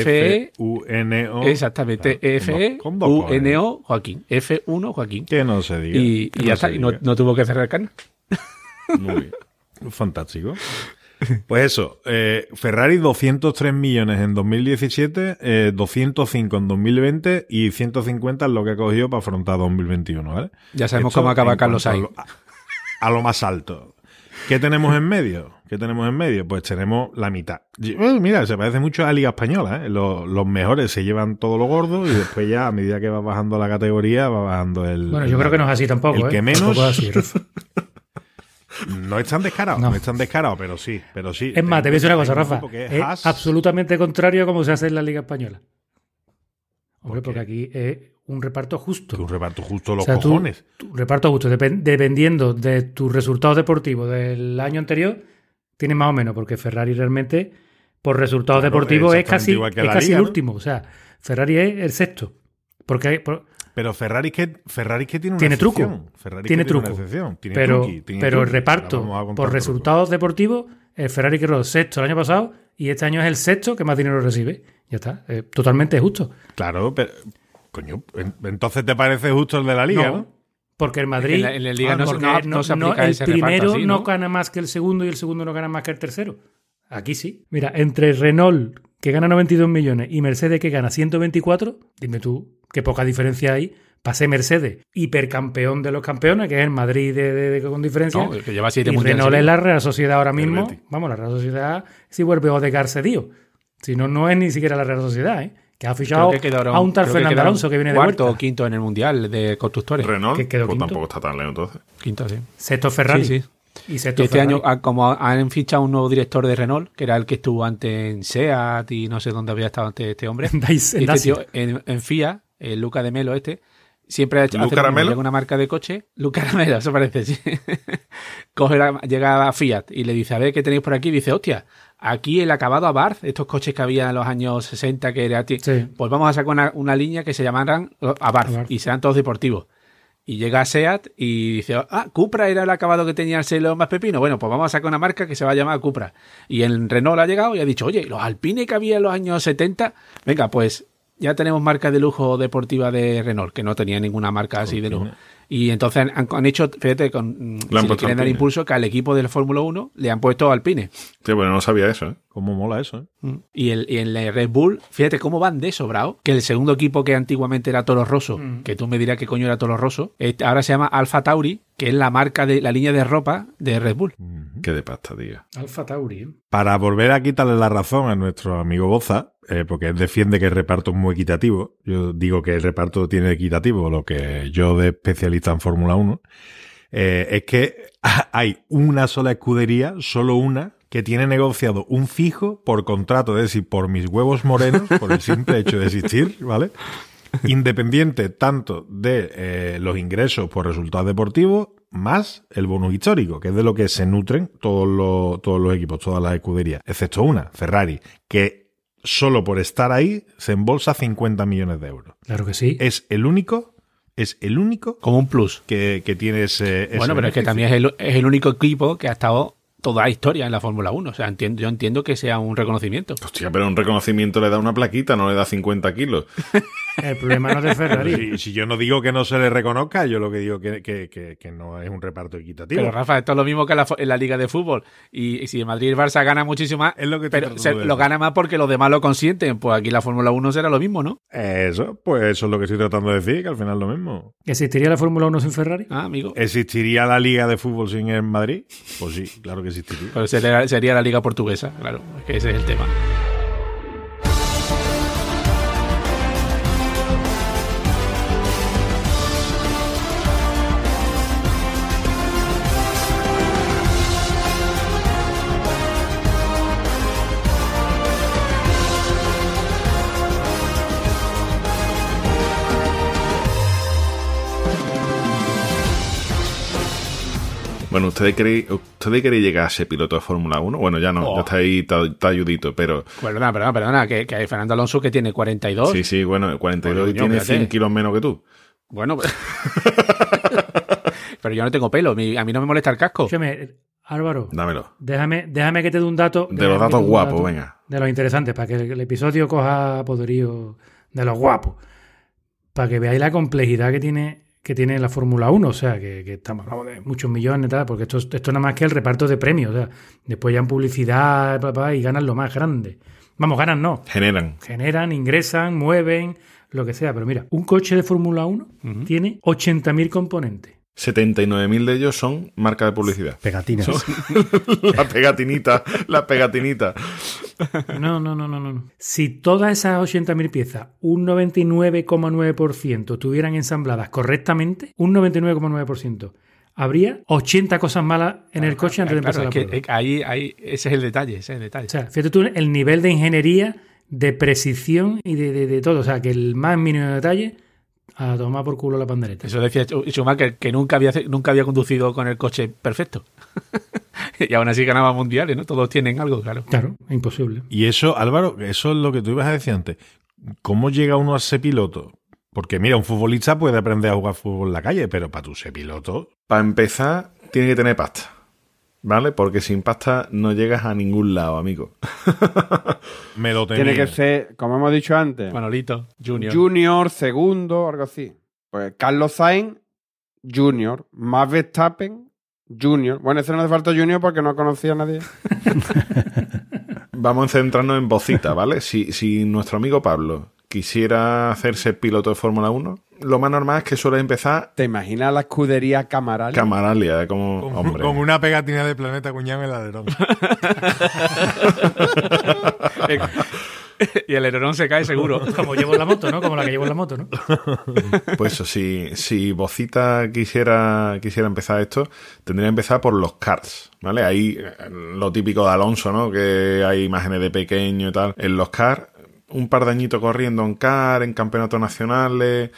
F-U-N-O. Exactamente, Claro, con dos- con dos cojones. F-U-N-O Joaquín. F1 Joaquín. Que no se diga. Y, y ya está, y no, no tuvo que cerrar el canal. Muy bien. Fantástico. Pues eso, eh, Ferrari 203 millones en 2017, eh, 205 en 2020 y 150 es lo que ha cogido para afrontar 2021, ¿vale? Ya sabemos Esto cómo acaba Carlos Sainz. A- a lo más alto. ¿Qué tenemos en medio? ¿Qué tenemos en medio? Pues tenemos la mitad. Eh, mira, se parece mucho a la Liga Española. ¿eh? Los, los mejores se llevan todo lo gordo y después ya, a medida que va bajando la categoría, va bajando el... Bueno, yo creo que no es así tampoco. El ¿eh? que menos- es así. No es tan descarado, no. No. es tan descarado, pero sí, pero sí. Es más, te voy a decir una cosa, Rafa. que es absolutamente contrario a cómo se hace en la Liga Española. Hombre, porque aquí es un reparto justo. Que un reparto justo los O sea, tú- cojones. tu reparto justo, depen- dependiendo de tus resultados deportivos del año anterior, tienes más o menos, porque Ferrari realmente, por resultados Claro, deportivos, es casi, es Liga, el ¿no? último. O sea, Ferrari es el sexto. Porque hay- por- Pero Ferrari que, Ferrari que tiene una Tiene truco. Ferrari Tiene truco. una excepción. Tiene pero, truqui, tiene pero el reparto por resultados deportivos, el Ferrari quedó sexto el año pasado y este año es el sexto que más dinero recibe. Ya está, eh, totalmente justo. Claro, pero. Coño, en- entonces te parece justo el de la liga, ¿no? Porque el Madrid, En la- en la Liga no porque no- no se aplica el ese primero así, ¿no? gana más que el segundo y el segundo no gana más que el tercero. Aquí sí. Mira, entre Renault, que gana 92 millones y Mercedes que gana 124, dime tú qué poca diferencia hay. Pase Mercedes, hipercampeón de los campeones, que es el Madrid de, de- de- con diferencia. No, que lleva siete y Renault es la Real Sociedad ahora mismo. Vamos, la Real Sociedad si vuelve Odegaard cedido. Si no, no es ni siquiera la Real Sociedad, ¿eh? Que ha fichado Creo que quedaron- a un tal Fernando Alonso que viene de cuarto vuelta. o quinto en el mundial de constructores. Renault, que quedó pues quinto. tampoco está tan lejos entonces. Quinto, sí. Sexto Ferrari. Sí, sí. Y sexto este Ferrari. año, ah, como han fichado un nuevo director de Renault, que era el que estuvo antes en SEAT y no sé dónde había estado antes este hombre. Este tío, en, en FIA, el Luca de Melo este, siempre ha hecho ¿Lu hace una marca de coche, Luca Caramelo, eso parece, sí. Coge la- llega a Fiat y le dice, a ver qué tenéis por aquí, y dice, hostia, aquí el acabado a Barth, estos coches que había en los años 60 que era... ti- Sí. Pues vamos a sacar una, una línea que se llamarán Abarth Abarth. y serán todos deportivos. Y llega a SEAT y dice, ah, Cupra era el acabado que tenía el selo más pepino. Bueno, pues vamos a sacar una marca que se va a llamar Cupra. Y en Renault ha llegado y ha dicho, oye, los Alpine que había en los años 70, venga, pues ya tenemos marca de lujo deportiva de Renault, que no tenía ninguna marca así de lujo. Y entonces han, han hecho, fíjate, con, si le quieren dar impulso, que al equipo del Fórmula 1 le han puesto Alpine. Sí, bueno, no sabía eso, ¿eh? ¿Cómo mola eso, eh? Mm. Y, el, y en la Red Bull, fíjate cómo van de sobrado, que el segundo equipo que antiguamente era Toro Rosso, Mm. que tú me dirás qué coño era Toro Rosso, ahora se llama Alfa Tauri, que es la marca de la línea de ropa de Red Bull. Qué de pasta, tío. Alfa Tauri. ¿eh? Para volver a quitarle la razón a nuestro amigo Boza, eh, porque él defiende que el reparto es muy equitativo, yo digo que el reparto tiene equitativo, lo que yo de especialista en Fórmula 1, eh, es que hay una sola escudería, solo una, que tiene negociado un fijo por contrato, es decir, por mis huevos morenos, por el simple hecho de existir, ¿vale? Independiente tanto de eh, los ingresos por resultados deportivos más el bonus histórico, que es de lo que se nutren todos los, todos los equipos, todas las escuderías, excepto una, Ferrari, que solo por estar ahí se embolsa 50 millones de euros. Claro que sí. Es el único, es el único Como un plus. que, que tiene ese, ese bueno, pero es que también es el, es el único equipo que ha estado toda la historia en la Fórmula 1. O sea, entiendo, yo entiendo que sea un reconocimiento. Hostia, pero un reconocimiento le da una plaquita, no le da 50 kilos. El problema no es de Ferrari. Si, si yo no digo que no se le reconozca, yo lo que digo que, que, que, que no es un reparto equitativo. Pero Rafa, esto es lo mismo que en la, fo- en la Liga de Fútbol. Y, y si el Madrid y el Barça gana muchísimo más, Es lo que te pero se- lo gana más porque los demás lo consienten. Pues aquí la Fórmula 1 será lo mismo, ¿no? Eso, pues eso es lo que estoy tratando de decir, que al final es lo mismo. ¿Existiría la Fórmula 1 sin Ferrari? Ah, amigo. ¿Existiría la liga de fútbol sin el Madrid? Pues sí, claro que sería, sería la Liga Portuguesa, claro. Que ese es el tema. Bueno, ¿ustedes queréis, ¿ustedes queréis llegar a ser piloto de Fórmula 1? Bueno, ya no, Oh. ya está ahí, ayudito, pero Perdona, perdona, perdona. Que, que hay Fernando Alonso que tiene 42. sí, sí, bueno, el 42 y tiene fíjate. 100 kilos menos que tú. Bueno, pues- pero yo no tengo pelo. mi- A mí no me molesta el casco. Escúchame, Álvaro, Dámelo. déjame, déjame que te dé un dato. De los datos guapos, dato venga. De los interesantes, para que el episodio coja poderío de los guapos. Para que veáis la complejidad que tiene, que tiene la Fórmula 1. O sea, que, que estamos hablando de muchos millones tal, porque esto, es- esto nada más que el reparto de premios. O sea, después ya en publicidad y ganan lo más grande. Vamos, ganan no. Generan. Generan, ingresan, mueven, lo que sea. Pero mira, un coche de Fórmula 1 tiene 80.000 componentes. 79.000 de ellos son marca de publicidad. Pegatinas. la pegatinita, la pegatinita. No, no, no, no, no. Si todas esas 80.000 piezas, un 99,9% estuvieran ensambladas correctamente, un 99,9%, habría 80 cosas malas en el coche antes de Claro, empezar es la que, prueba. es que ahí, ahí, ese es el detalle, ese es el detalle. O sea, fíjate tú el nivel de ingeniería, de precisión y de, de- de todo. O sea, que el más mínimo detalle a tomar por culo la pandereta. Eso decía Schu- Schumacher, que nunca había, nunca había conducido con el coche perfecto. y aún así ganaba mundiales, ¿no? Todos tienen algo, claro. Claro, imposible. Y eso, Álvaro, eso es lo que tú ibas a decir antes. ¿Cómo llega uno a ser piloto? Porque mira, un futbolista puede aprender a jugar fútbol en la calle, pero para tú ser piloto, Para empezar, tiene que tener pasta. ¿Vale? Porque sin pasta no llegas a ningún lado, amigo. me lo tenía. Tiene que ser, como hemos dicho antes, Manolito, Junior. Junior, segundo, algo así. Pues Carlos Sainz, Junior. Max Verstappen, Junior. Bueno, ese no hace falta Junior porque no conocía a nadie. vamos a centrarnos en Bocita, ¿vale? Si, si nuestro amigo Pablo quisiera hacerse piloto de Fórmula 1, lo más normal es que suele empezar ¿Te imaginas la escudería Camaral? Camaralia, como Con, hombre. con una pegatina de planeta cuñado en el alerón. y el alerón se cae seguro. Como llevo en la moto, ¿no? Como la que llevo en la moto, ¿no? Pues eso, si, si Bocita quisiera, quisiera empezar esto, tendría que empezar por los karts, ¿vale? Ahí eh, lo típico de Alonso, ¿no? Que hay imágenes de pequeño y tal. En los karts, un par de añitos corriendo en kart, en campeonatos nacionales,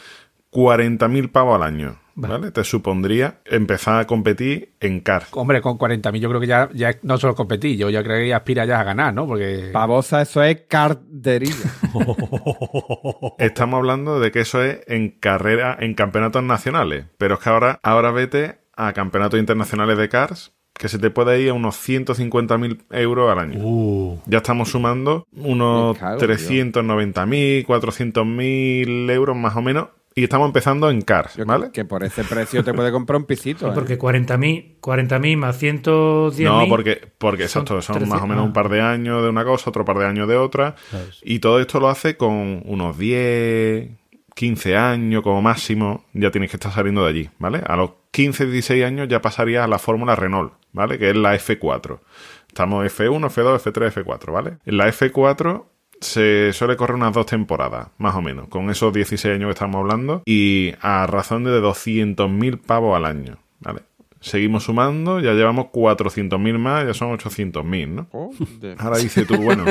40.000 pavos al año, ¿vale? Te supondría empezar a competir en kart. Hombre, con 40.000 yo creo que ya, ya no solo competí, yo ya creo que aspira ya a ganar, ¿no? Porque... Pavosa, eso es cardería. Estamos hablando de que eso es en carrera, en campeonatos nacionales. Pero es que ahora, ahora vete a campeonatos internacionales de cars que se te puede ir a unos 150.000 euros al año. Ya estamos sumando unos Me cago, tío. 390.000, 400.000 euros más o menos. Y estamos empezando en cars, Yo ¿vale? Que por ese precio te puede comprar un pisito. ¿eh? Porque 40.000 40.000 más 110.000. No, porque, porque son exacto, son 300, más o menos ah. un par de años de una cosa, otro par de años de otra. ¿sabes? Y todo esto lo hace con unos 10, 15 años como máximo, ya tienes que estar saliendo de allí, ¿vale? A los 15, 16 años ya pasarías a la fórmula Renault, ¿vale? Que es la F4. Estamos F1, F2, F3, F4, ¿vale? En la F4 se suele correr unas dos temporadas, más o menos, con esos 16 años que estamos hablando, y a razón de 200.000 pavos al año, ¿vale? Seguimos sumando, ya llevamos 400.000 más, ya son 800.000, ¿no? Joder. Ahora dices tú, bueno,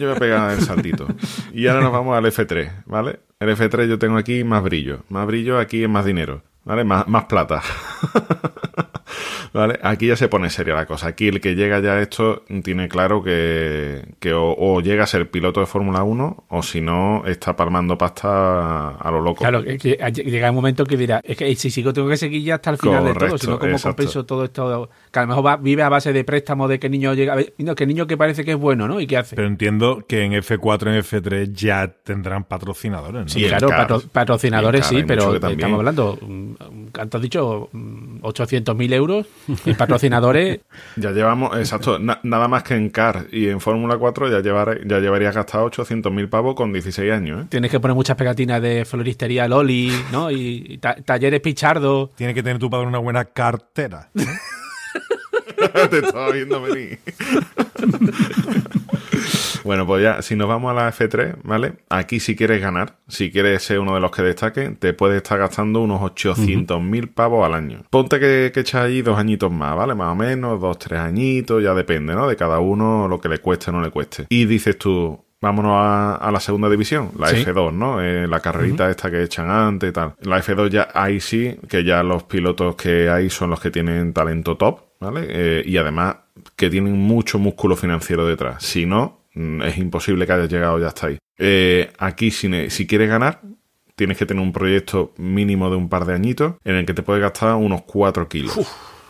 yo voy a pegar el saltito. Y ahora nos vamos al F3, ¿vale? El F3 yo tengo aquí más brillo. Más brillo, aquí es más dinero, ¿vale? Más, más plata. ¿Vale? Aquí ya se pone seria la cosa. Aquí el que llega ya a esto tiene claro que, que o, o llega a ser piloto de Fórmula 1 o si no está palmando pasta a lo loco. Claro, que llega un momento que dirá, es que si sigo tengo que seguir ya hasta el final de todo, si no, ¿cómo exacto. compenso todo esto? Que a lo mejor va- vive a base de préstamo de que niño llega, no, que niño que parece que es bueno, ¿no? ¿Y qué hace? Pero entiendo que en F4 en F3 ya tendrán patrocinadores, ¿no? Sí, claro, patro- patrocinadores sí, pero estamos hablando, mm, ¿cuánto has dicho? Mm, 800.000 euros en patrocinadores. Ya llevamos, exacto, na- nada más que en CAR y en Fórmula 4 ya, llevar, ya llevarías gastado 800.000 pavos con 16 años, ¿eh? Tienes que poner muchas pegatinas de floristería Loli, ¿no? Y, y ta- talleres Pichardo. Tiene que tener tu padre una buena cartera. Te estaba viendo venir. bueno, pues ya, si nos vamos a la F3, ¿vale? Aquí si quieres ganar, si quieres ser uno de los que destaque, te puedes estar gastando unos 800.000 pavos al año. Ponte que, que echas allí dos añitos más, ¿vale? Más o menos, dos, tres añitos, ya depende, ¿no? De cada uno lo que le cueste o no le cueste. Y dices tú, vámonos a, a la segunda división, la Sí. F2, ¿no? Eh, la carrerita esta que echan antes y tal. La F2 ya ahí sí, que ya los pilotos que hay son los que tienen talento top, ¿vale? Eh, y además que tienen mucho músculo financiero detrás. Si no, mm, es imposible que hayas llegado ya hasta ahí. Eh, aquí, si, quieres ganar, tienes que tener un proyecto mínimo de un par de añitos en el que te puedes gastar unos 4 kilos.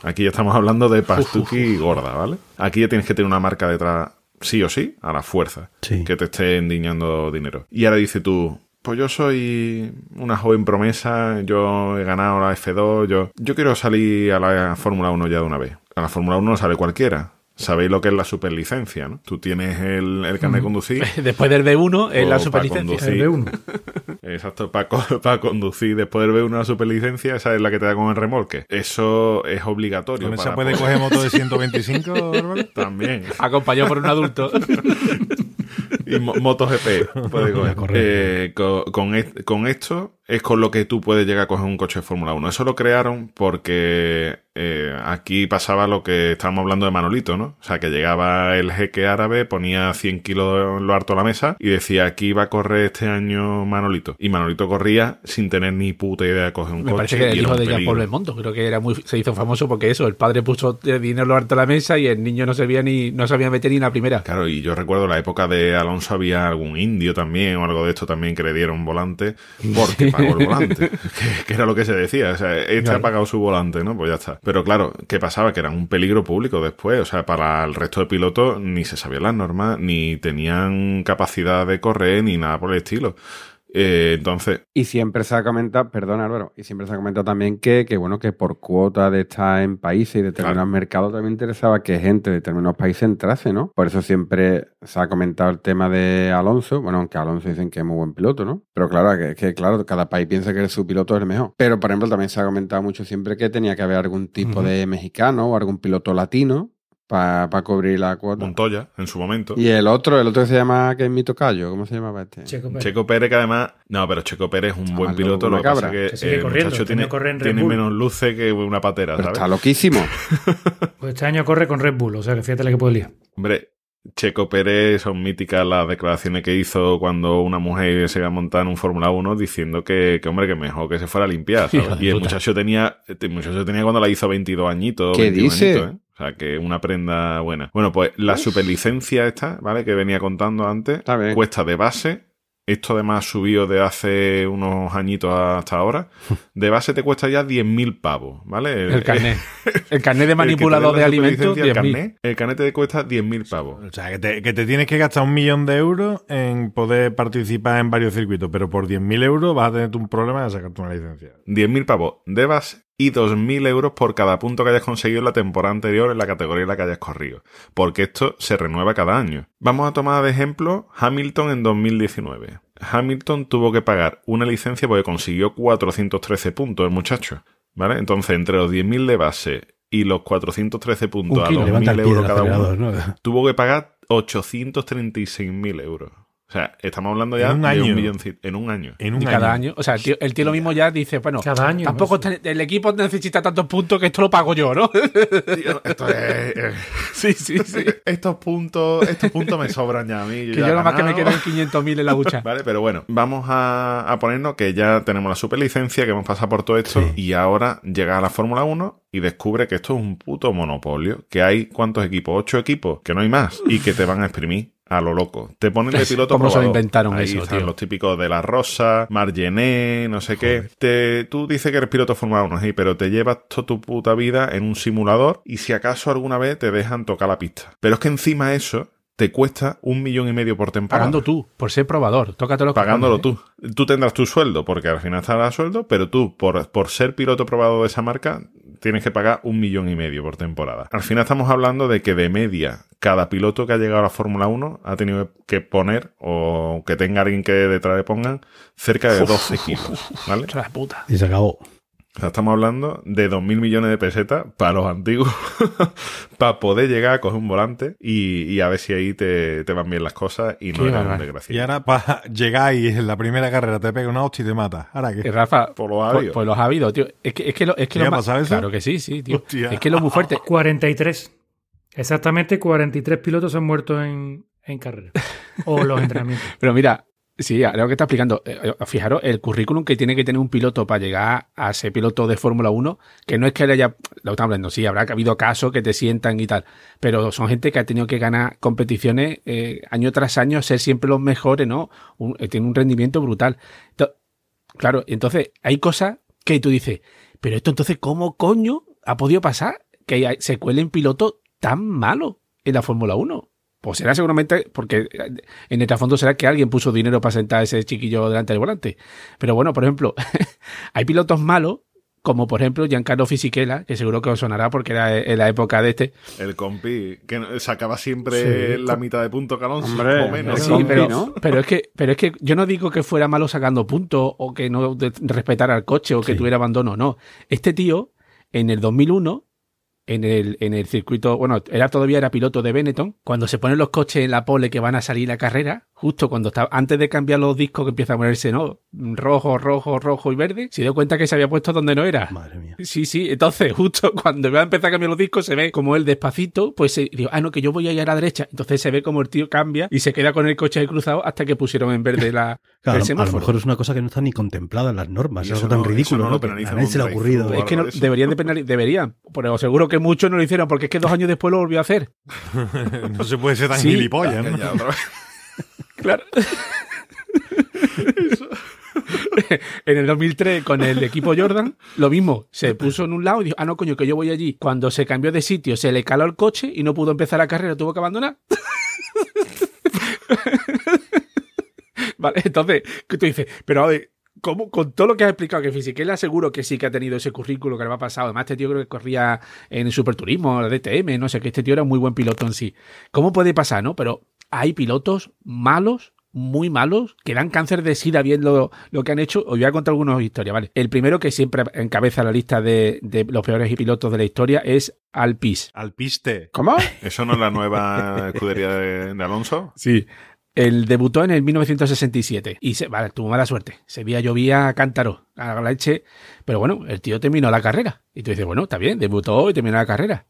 Aquí ya estamos hablando de pastuki gorda, ¿vale? Aquí ya tienes que tener una marca detrás, sí o sí, a la fuerza, Sí. que te esté endiñando dinero. Y ahora dices tú, pues yo soy una joven promesa, yo he ganado la F2, yo, yo quiero salir a la Fórmula 1 ya de una vez. A la Fórmula 1 no sale cualquiera. Sabéis lo que es la superlicencia, ¿no? Tú tienes el, el carnet de conducir. Después del B1 es la para superlicencia. El B1. Exacto, para conducir después de ver una superlicencia, esa es la que te da con el remolque. Eso es obligatorio. ¿Con esa para puede poder- coger moto de 125, Álvaro? También. Acompañado por un adulto. Y mo- MotoGP puede coger. Eh, co- con, est- con esto es con lo que tú puedes llegar a coger un coche de Fórmula 1. Eso lo crearon porque eh, aquí pasaba lo que estábamos hablando de Manolito, ¿no? O sea, que llegaba el jeque árabe, ponía 100 kilos en lo harto a la mesa y decía, aquí va a correr este año Manolito. Y Manolito corría sin tener ni puta idea de coger un Me coche. parece que el hijo de Jean. Paul Belmondo, creo que era muy, se hizo famoso porque eso, el padre puso dinero lo harto a la mesa y el niño no sabía ni, no sabía meter ni una primera. Claro, y yo recuerdo la época de Alonso había algún indio también o algo de esto también que le dieron volante porque pagó el volante, que, que era lo que se decía, o sea, este ha pagado su volante, ¿no? Pues ya está. Pero claro, ¿qué pasaba? Que eran un peligro público después, o sea, para el resto de pilotos ni se sabían las normas, ni tenían capacidad de correr, ni nada por el estilo. Eh, entonces, Y siempre se ha comentado, perdón Álvaro, y siempre se ha comentado también que, que, bueno, que por cuota de estar en países y determinados Claro. mercados también interesaba que gente de determinados países entrase, ¿no? Por eso siempre se ha comentado el tema de Alonso, bueno, aunque Alonso dicen que es muy buen piloto, ¿no? Pero claro, que, que claro, cada país piensa que su piloto es el mejor. Pero, por ejemplo, también se ha comentado mucho siempre que tenía que haber algún tipo de mexicano o algún piloto latino para cubrir la cuota. Montoya, en su momento. Y el otro, el otro que se llama, que es mi tocayo, ¿cómo se llamaba este? Checo Pérez. Checo Pérez, que además. No, pero Checo Pérez es un Está buen piloto. Lo una que pasa cabra. es Que que sigue el corriendo, muchacho este tiene, corre en Red tiene Bull. menos luces que una patera, Pero ¿sabes? está loquísimo. Pues este año corre con Red Bull, o sea que fíjate la que puede liar. Hombre, Checo Pérez son míticas las declaraciones que hizo cuando una mujer se iba a montar en un Fórmula 1 diciendo que, que, hombre, que mejor que se fuera a limpiar. ¿sabes? Hijo de Y el puta. muchacho tenía, el muchacho tenía cuando la hizo 22 añitos. ¿Qué 21 dice? añitos, ¿eh? O sea, que una prenda buena. Bueno, pues la superlicencia esta, ¿vale? Que venía contando antes, cuesta de base. Esto además subió de hace unos añitos hasta ahora. De base te cuesta ya 10.000 pavos, ¿vale? El carnet. El carnet de El que te manipulador de alimentos, superlicencia, el 10.000. carnet, el carnet te cuesta 10.000 pavos. O sea, que te, que te tienes que gastar un millón de euros en poder participar en varios circuitos, pero por 10.000 euros vas a tener un problema de sacarte una licencia. 10.000 pavos de base y 2.000 euros por cada punto que hayas conseguido en la temporada anterior en la categoría en la que hayas corrido. Porque esto se renueva cada año. Vamos a tomar de ejemplo Hamilton en 2019. Hamilton tuvo que pagar una licencia porque consiguió 413 puntos el muchacho. ¿Vale? Entonces, entre los 10.000 de base y los 413 puntos Un a kilo, los levanta 1.000 el pie euros del cada uno, ¿no? tuvo que pagar 836.000 euros. O sea, estamos hablando ya En un de año. un millón en un año. En un Y cada año. O sea, el tío, el tío lo mismo ya dice, bueno, Cada año, tampoco el equipo necesita tantos puntos que esto lo pago yo, ¿no? Tío, esto es- eh, sí, sí, sí. estos puntos, estos puntos me sobran ya a mí. Que ya yo nada más que me quedan 500.000 en la hucha. Vale, pero bueno, vamos a, a ponernos que ya tenemos la superlicencia, que hemos pasado por todo esto, Sí. y ahora llega a la Fórmula 1 y descubre que esto es un puto monopolio, que hay cuántos equipos, ocho equipos, que no hay más, y que te van a exprimir. A lo loco. Te ponen de piloto ¿cómo se lo inventaron Ahí eso, están tío? los típicos de la Rosa, Margené, no sé qué. Te, tú dices que eres piloto Fórmula 1, sí, pero te llevas toda tu puta vida en un simulador y si acaso alguna vez te dejan tocar la pista. Pero es que encima eso te cuesta un millón y medio por temporada. Pagando tú, por ser probador. Tócate los Pagándolo cojones, ¿eh? tú. Tú tendrás tu sueldo, porque al final estará sueldo, pero tú, por, por ser piloto probado de esa marca, tienes que pagar un millón y medio por temporada. Al final estamos hablando de que de media, cada piloto que ha llegado a la Fórmula 1 ha tenido que poner, o que tenga alguien que detrás le pongan, cerca de 12 kilos. ¿Vale? Hostia, la puta. Y se acabó. O sea, estamos hablando de 2.000 millones de pesetas para los antiguos, para poder llegar a coger un volante y, y a ver si ahí te, te van bien las cosas y no eres un desgraciado. Y ahora para llegar y en la primera carrera te pega una hostia y te mata. ¿Ahora Que qué? Rafa, Por los ha habido. pues los ha habido, tío. Es que, es que, lo, es que ¿Llega lo más- eso? Claro que sí, sí, tío. Hostia. Es que lo muy fuerte. 43. Exactamente 43 pilotos han muerto en, en carrera. O los entrenamientos. Pero mira, sí, ahora lo que está explicando, eh, eh, fijaros, el currículum que tiene que tener un piloto para llegar a ser piloto de Fórmula 1, que no es que le haya, lo estamos hablando, sí, habrá habido casos que te sientan y tal, pero son gente que ha tenido que ganar competiciones eh, año tras año, ser siempre los mejores, ¿no? Tiene un rendimiento brutal. Claro, entonces hay cosas que tú dices, pero esto entonces, ¿cómo coño ha podido pasar que se cuelen pilotos tan malos en la Fórmula 1? Pues será seguramente porque eh, en el trasfondo será que alguien puso dinero para sentar a ese chiquillo delante del volante. Pero bueno, por ejemplo, hay pilotos malos, como por ejemplo Giancarlo Fisichella, que seguro que os sonará porque era en la época de este. El compi, que sacaba siempre Sí. la mitad de punto que Alonso, o menos. Sí, pero, ¿no? pero es que, pero es que yo no digo que fuera malo sacando puntos o que no respetara el coche o que Sí. tuviera abandono, no. Este tío, en el 2001, en el, en el circuito, bueno, era todavía era piloto de Benetton, cuando se ponen los coches en la pole que van a salir la carrera, justo cuando está, antes de cambiar los discos que empieza a ponerse, ¿no? Rojo, rojo, rojo y verde, se dio cuenta que se había puesto donde no era. Madre mía. Sí, sí, entonces justo cuando va a empezar a cambiar los discos se ve como él despacito, pues se, digo, ah, no, que yo voy a ir a la derecha. Entonces se ve como el tío cambia y se queda con el coche ahí cruzado hasta que pusieron en verde la, Claro, el a, lo semáforo. mejor es una cosa que no está ni contemplada en las normas. Y Es eso algo tan no- eso ridículo, no ¿no? Que a nadie se le ha ocurrido. Es que no, de eso. deberían de penalizar, deberían, pero seguro que muchos no lo hicieron porque es que dos años después lo volvió a hacer. no se puede ser tan Sí. gilipollas, ¿no? Claro. en el 2003 con el equipo Jordan, lo mismo, se puso en un lado y dijo, ah, no, coño, que yo voy allí. Cuando se cambió de sitio, se le caló el coche y no pudo empezar la carrera, tuvo que abandonar. ¿Vale? Entonces, que tú dices, pero a ver, ¿cómo, con todo lo que has explicado que Fisichella aseguro que sí que ha tenido ese currículo que le ha pasado. Además, este tío creo que corría en el Superturismo, la DTM, no sé, que este tío era un muy buen piloto en sí. ¿Cómo puede pasar, no? Pero hay pilotos malos muy malos que dan cáncer de sida viendo lo que han hecho. Os voy a contar algunas historias, ¿vale? El primero que siempre encabeza la lista de, de los peores pilotos de la historia es Alpis. Alpiste. ¿Cómo? ¿Eso no es la nueva escudería de, de Alonso? Sí. Él debutó en el 1967 y se, vale, tuvo mala suerte. Se veía llovía a cántaro, a la leche, pero bueno, el tío terminó la carrera. Y tú dices, bueno, está bien, debutó y terminó la carrera.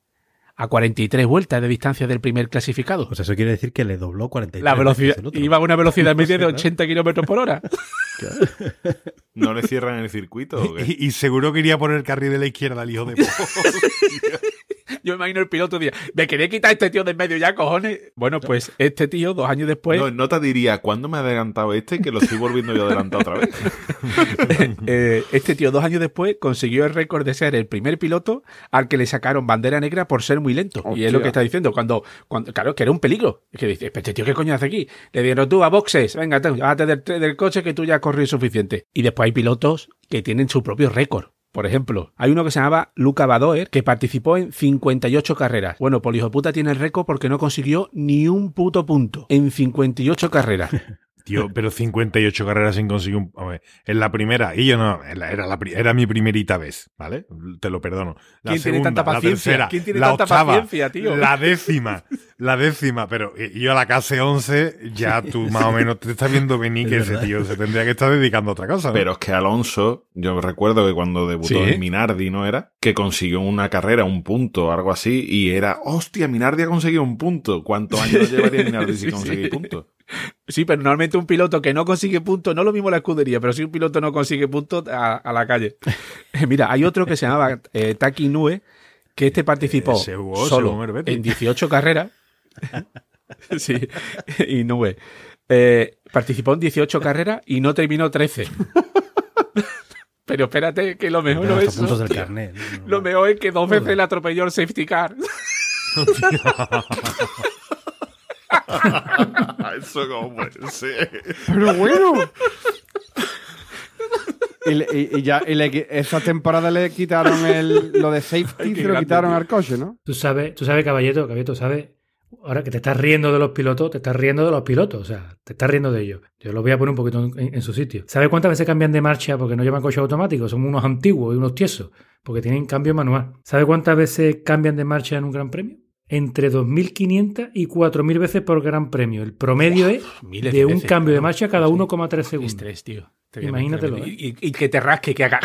A 43 vueltas de distancia del primer clasificado. Pues eso quiere decir que le dobló 43 La velocidad veces el otro. iba a una velocidad media de Claro. 80 kilómetros por hora. ¿No le cierran el circuito o qué? Y, y seguro que iría por el carril de la izquierda el hijo de. Yo me imagino el piloto día, me quería quitar a este tío de en medio ya, cojones. Bueno, pues este tío, dos años después, No, en nota diría, ¿cuándo me ha adelantado este? Que lo estoy volviendo yo adelantado otra vez. eh, este tío, dos años después, consiguió el récord de ser el primer piloto al que le sacaron bandera negra por ser muy lento. Y es lo que está diciendo. Cuando, cuando, claro, que era un peligro. Es que dice, este tío, ¿qué coño hace aquí? Le dijeron tú a boxes, venga, te- bájate del, del coche que tú ya has corrido suficiente. Y después hay pilotos que tienen su propio récord. Por ejemplo, hay uno que se llamaba Luca Badoer, que participó en 58 carreras. Bueno, pues tiene el récord porque no consiguió ni un puto punto en 58 carreras. Tío, pero 58 carreras sin conseguir un... ver, en la primera, y yo no, la- era, la, pri- era mi primerita vez, ¿vale? Te lo perdono. La ¿Quién tiene tanta la paciencia? tercera, ¿Quién tiene la tanta octava, paciencia, tío? La décima, la décima, pero yo a la clase 11 ya tú más o menos te estás viendo venir Es que ese verdad. tío se tendría que estar dedicando a otra cosa. ¿no? Pero es que Alonso, yo recuerdo que cuando debutó Sí. en Minardi, ¿no era? Que consiguió una carrera, un punto, algo así, y era, hostia, Minardi ha conseguido un punto. ¿Cuántos años llevaría Minardi conseguir sí. puntos? Sí, pero normalmente un piloto que no consigue puntos, no lo mismo la escudería, pero si un piloto no consigue puntos, a, a la calle. Mira, hay otro que se llamaba eh, Taki Nue, que este participó solo en 18 carreras. sí, y Nue. Eh, participó en 18 carreras y no terminó 13. Pero espérate, que lo mejor no es eso. puntos del carnet. ¿no? Lo mejor es que dos veces le atropelló el safety car. Eso como puede ser. Pero bueno. Y, le- y- y ya y le- esa temporada le quitaron el, lo de safety, se lo grande, quitaron tío. al coche, ¿no? Tú sabes, tú sabes, caballero, caballero, sabes. Ahora que te estás riendo de los pilotos, te estás riendo de los pilotos, o sea, te estás riendo de ellos. Yo lo voy a poner un poquito en, en su sitio. ¿Sabes cuántas veces cambian de marcha porque no llevan coche automático? Son unos antiguos y unos tiesos, porque tienen cambio manual. ¿Sabes cuántas veces cambian de marcha en un gran premio? Entre 2.500 y 4.000 veces por gran premio. El promedio es Miles de un veces, cambio de marcha cada Sí. 1,3 segundos. Estrés, tío. Imagínatelo, Y, y- y que te rasque, que haga.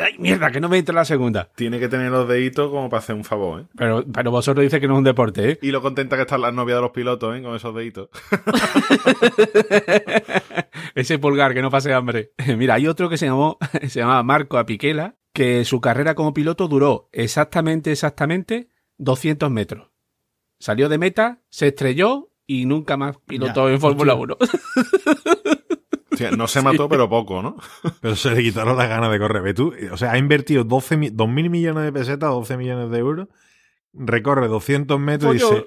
¡Ay, mierda! Que no me entre la segunda. Tiene que tener los deditos como para hacer un favor, ¿eh? Pero, pero vosotros dices que no es un deporte, ¿eh? Y lo contenta que están las novias de los pilotos, ¿eh? Con esos deditos. Ese pulgar, que no pase hambre. Mira, hay otro que se llamó, se llamaba Marco Apiquela, que su carrera como piloto duró exactamente, exactamente 200 metros. Salió de meta, se estrelló y nunca más pilotó en Fórmula 1. Sea, no se mató, pero poco, ¿no? Pero se le quitaron las ganas de correr. Ve tú, o sea, ha invertido 12, mi- 2.000 millones de pesetas, 12 millones de euros, recorre 200 metros y dice,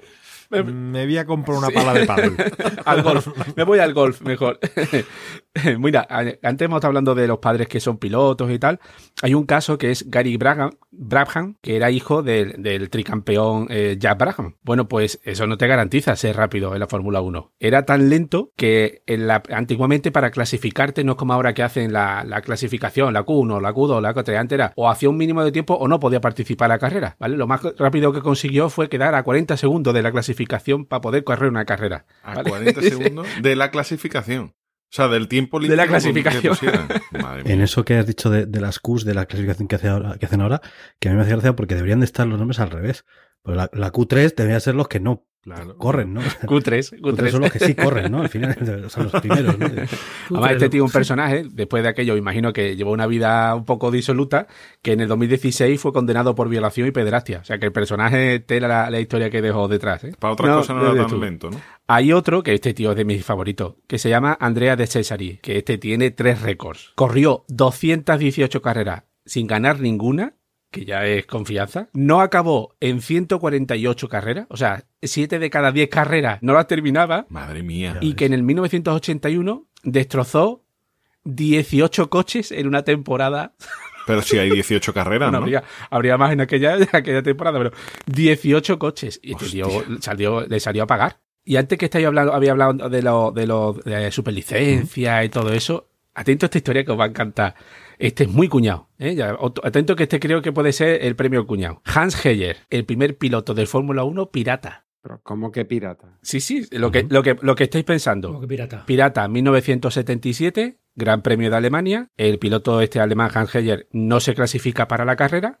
me- me voy a comprar una Sí. pala de pádel. al golf. Me voy al golf mejor. Mira, antes hemos estado hablando de los padres que son pilotos y tal. Hay un caso que es Gary Brabham, Brabham que era hijo del, del tricampeón eh, Jack Brabham. Bueno, pues eso no te garantiza ser rápido en la Fórmula 1. Era tan lento que en la, antiguamente para clasificarte no es como ahora que hacen la, la clasificación, la Q1, la Q2, la Q3. Antes era o hacía un mínimo de tiempo o no podía participar en la carrera. ¿vale? Lo más rápido que consiguió fue quedar a 40 segundos de la clasificación para poder correr una carrera. A ¿vale? 40 segundos de la clasificación. O sea, del tiempo De la clasificación. En eso que has dicho de, de las Qs, de la clasificación que, hace ahora, que hacen ahora, que a mí me hace gracia porque deberían de estar los nombres al revés. Pero la, la Q3 deberían ser los que no Claro. corren, ¿no? Q3, Q3 Q3. son los que sí corren, ¿no? Al final son los primeros, ¿no? Además, este tío es un personaje, después de aquello, imagino que llevó una vida un poco disoluta, que en el 2016 fue condenado por violación y pederastia. O sea que el personaje tela la, la historia que dejó detrás. ¿eh? Para otra No, cosa no era tan tú. lento, ¿no? Hay otro, que este tío es de mis favoritos, que se llama Andrea de Cesari, que este tiene tres récords. Corrió 218 carreras sin ganar ninguna, que ya es confianza. No acabó en 148 carreras, o sea, 7 de cada 10 carreras no las terminaba. Madre mía. Y que en el 1981 destrozó 18 coches en una temporada. Pero si hay 18 carreras, Bueno, ¿no? habría, habría más en aquella, en aquella temporada, pero 18 coches. Y este tío salió, le salió a pagar. Y antes que estáis hablando, había hablado de lo de, lo, de superlicencia y todo eso. Atento a esta historia que os va a encantar. Este es muy cuñado. ¿eh? Ya, atento que este creo que puede ser el premio cuñado. Hans Heyer, el primer piloto de Fórmula 1 pirata. Pero ¿cómo que pirata? Sí, sí, lo que, lo que, lo que estáis pensando. Como que pirata. Pirata 1977, Gran Premio de Alemania. El piloto este alemán Hans Heyer no se clasifica para la carrera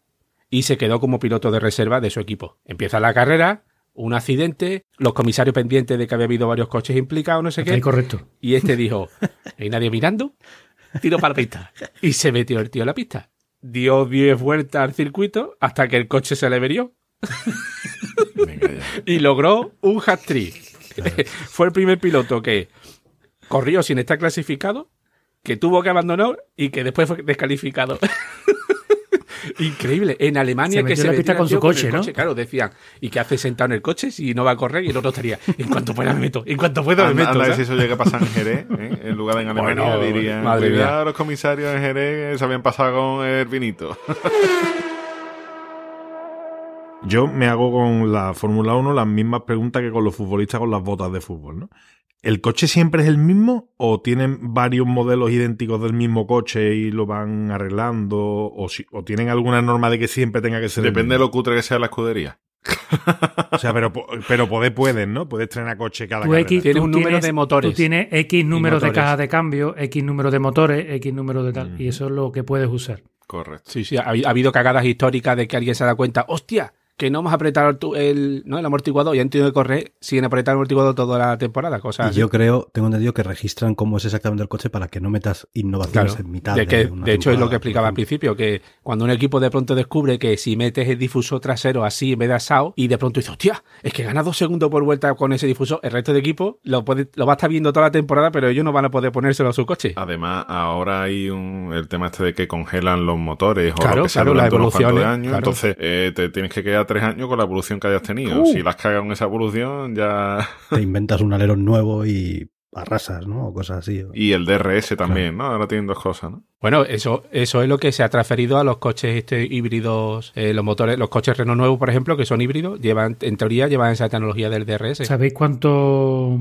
y se quedó como piloto de reserva de su equipo. Empieza la carrera, un accidente, los comisarios pendientes de que había habido varios coches implicados, no sé Está qué. correcto. Y este dijo, ¿hay nadie mirando? Tiro para la pista. Y se metió el tío en la pista. Dio 10 vueltas al circuito hasta que el coche se le verió Venga ya. y logró un hat-trick. Fue el primer piloto que corrió sin estar clasificado, que tuvo que abandonar y que después fue descalificado. Increíble. En Alemania Se que metió se la pista con su coche, ¿no? Claro, decían, ¿y qué hace sentado en el coche si no va a correr? Y el otro estaría, en cuanto pueda me meto, en cuanto pueda me Anda, meto. anda, ¿sabes? si eso llega a pasar en Jerez, ¿eh? en lugar de en Alemania, Bueno, dirían, madre mía. los comisarios en Jerez se habían pasado con el vinito. Yo me hago con la Fórmula 1 las mismas preguntas que con los futbolistas con las botas de fútbol, ¿no? ¿El coche siempre es el mismo o tienen varios modelos idénticos del mismo coche y lo van arreglando? ¿O, si- o tienen alguna norma de que siempre tenga que ser el Depende de mismo? lo cutre que sea la escudería. O sea, pero, pero poder pueden, ¿no? Puedes estrenar coche cada. X, Tienes tú un número tienes- de motores. Tú tienes X número de cajas de cambio, X número de motores, X número de tal. Y eso es lo que puedes usar. Correcto. Sí, sí, ha, ha habido cagadas históricas de que alguien se da cuenta, hostia, que no hemos apretado el, ¿no? el amortiguador y han tenido que correr sin apretar el amortiguador toda la temporada, cosas Y así. yo creo, tengo entendido que registran cómo es exactamente el coche para que no metas innovaciones Claro, en mitad. de, que, una de hecho es lo que explicaba al principio, que cuando un equipo de pronto descubre que si metes el difusor trasero así en vez de asado y de pronto dice, hostia, es que gana dos segundos por vuelta con ese difusor, el resto de equipo lo, puede, lo va a estar viendo toda la temporada, pero ellos no van a poder ponérselo a su coche. Además, ahora hay un, el tema este de que congelan los motores o Claro, lo que sea claro, durante las unos cuantos evoluciones, años. claro. Entonces, eh, te tienes que quedar tres años con la evolución que hayas tenido. Uh. Si las cagas con esa evolución, ya... Te inventas un alerón nuevo y arrasas, ¿no? O cosas así. Y el DRS también, ¿no? Ahora tienen dos cosas, ¿no? Bueno, eso, eso es lo que se ha transferido a los coches este, híbridos, eh, los motores, los coches Renault nuevos, por ejemplo, que son híbridos, llevan, en teoría, llevan esa tecnología del DRS. ¿Sabéis cuánto,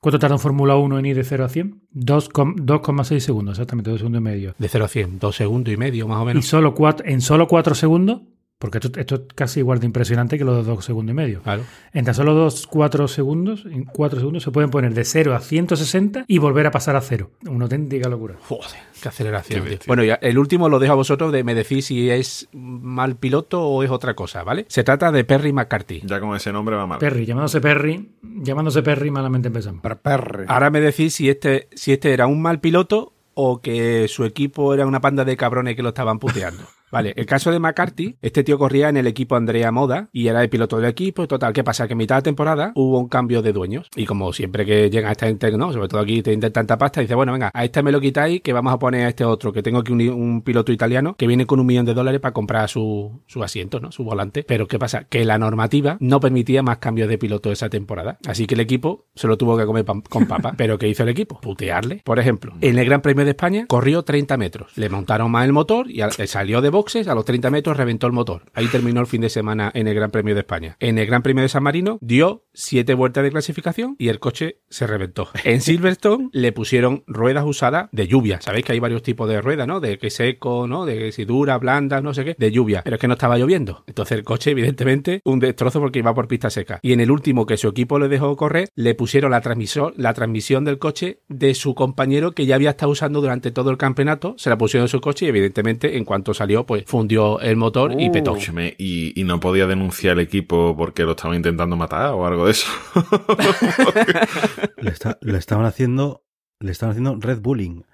cuánto tarda un Fórmula 1 en ir de 0 a 100? Dos com- 2,6 segundos, exactamente, 2 segundos y medio. De 0 a 100, dos segundos y medio, más o Y menos. solo cuatro, en solo 4 segundos, porque esto, esto es casi igual de impresionante que los de 2 segundos y medio. Claro. En tan solo 2, 4 segundos, en 4 segundos se pueden poner de 0 a 160 y volver a pasar a 0. Una auténtica locura. Joder, qué aceleración. Qué tío. bestia. Bueno, ya el último lo dejo a vosotros de me decir si es mal piloto o es otra cosa, ¿vale? Se trata de Perry McCarthy. Ya con ese nombre va mal. Perry, llamándose Perry, llamándose Perry, malamente empezamos. Perre. Ahora me decís si este, si este era un mal piloto o que su equipo era una panda de cabrones que lo estaban puteando. Vale, el caso de McCarthy, este tío corría en el equipo Andrea Moda y era el piloto del equipo. Total, ¿qué pasa? Que en mitad de temporada hubo un cambio de dueños. Y como siempre que llega esta gente, no, sobre todo aquí te intentan tanta pasta, dice, bueno, venga, a este me lo quitáis que vamos a poner a este otro, que tengo aquí un, un piloto italiano que viene con un millón de dólares para comprar su, su asiento, ¿no? Su volante. Pero ¿qué pasa? Que la normativa no permitía más cambios de piloto esa temporada. Así que el equipo se lo tuvo que comer con papa. Pero ¿qué hizo el equipo? Putearle. Por ejemplo, en el Gran Premio de España corrió 30 metros. Le montaron más el motor y al- salió de boxes a los 30 metros reventó el motor. Ahí terminó el fin de semana en el Gran Premio de España. En el Gran Premio de San Marino dio 7 vueltas de clasificación y el coche se reventó. En Silverstone le pusieron ruedas usadas de lluvia. Sabéis que hay varios tipos de ruedas, ¿no? De que seco, ¿no? De que si dura, blanda, no sé qué. De lluvia. Pero es que no estaba lloviendo. Entonces el coche, evidentemente, un destrozo porque iba por pista seca. Y en el último que su equipo le dejó correr, le pusieron la transmisión, la transmisión del coche de su compañero que ya había estado usando durante todo el campeonato. Se la pusieron en su coche y evidentemente en cuanto salió, pues fundió el motor y Uh. petó. Escúchame, y, y no podía denunciar el equipo porque lo estaba intentando matar o algo de eso. Le, está- le estaban haciendo. Le estaban haciendo Red Bulling.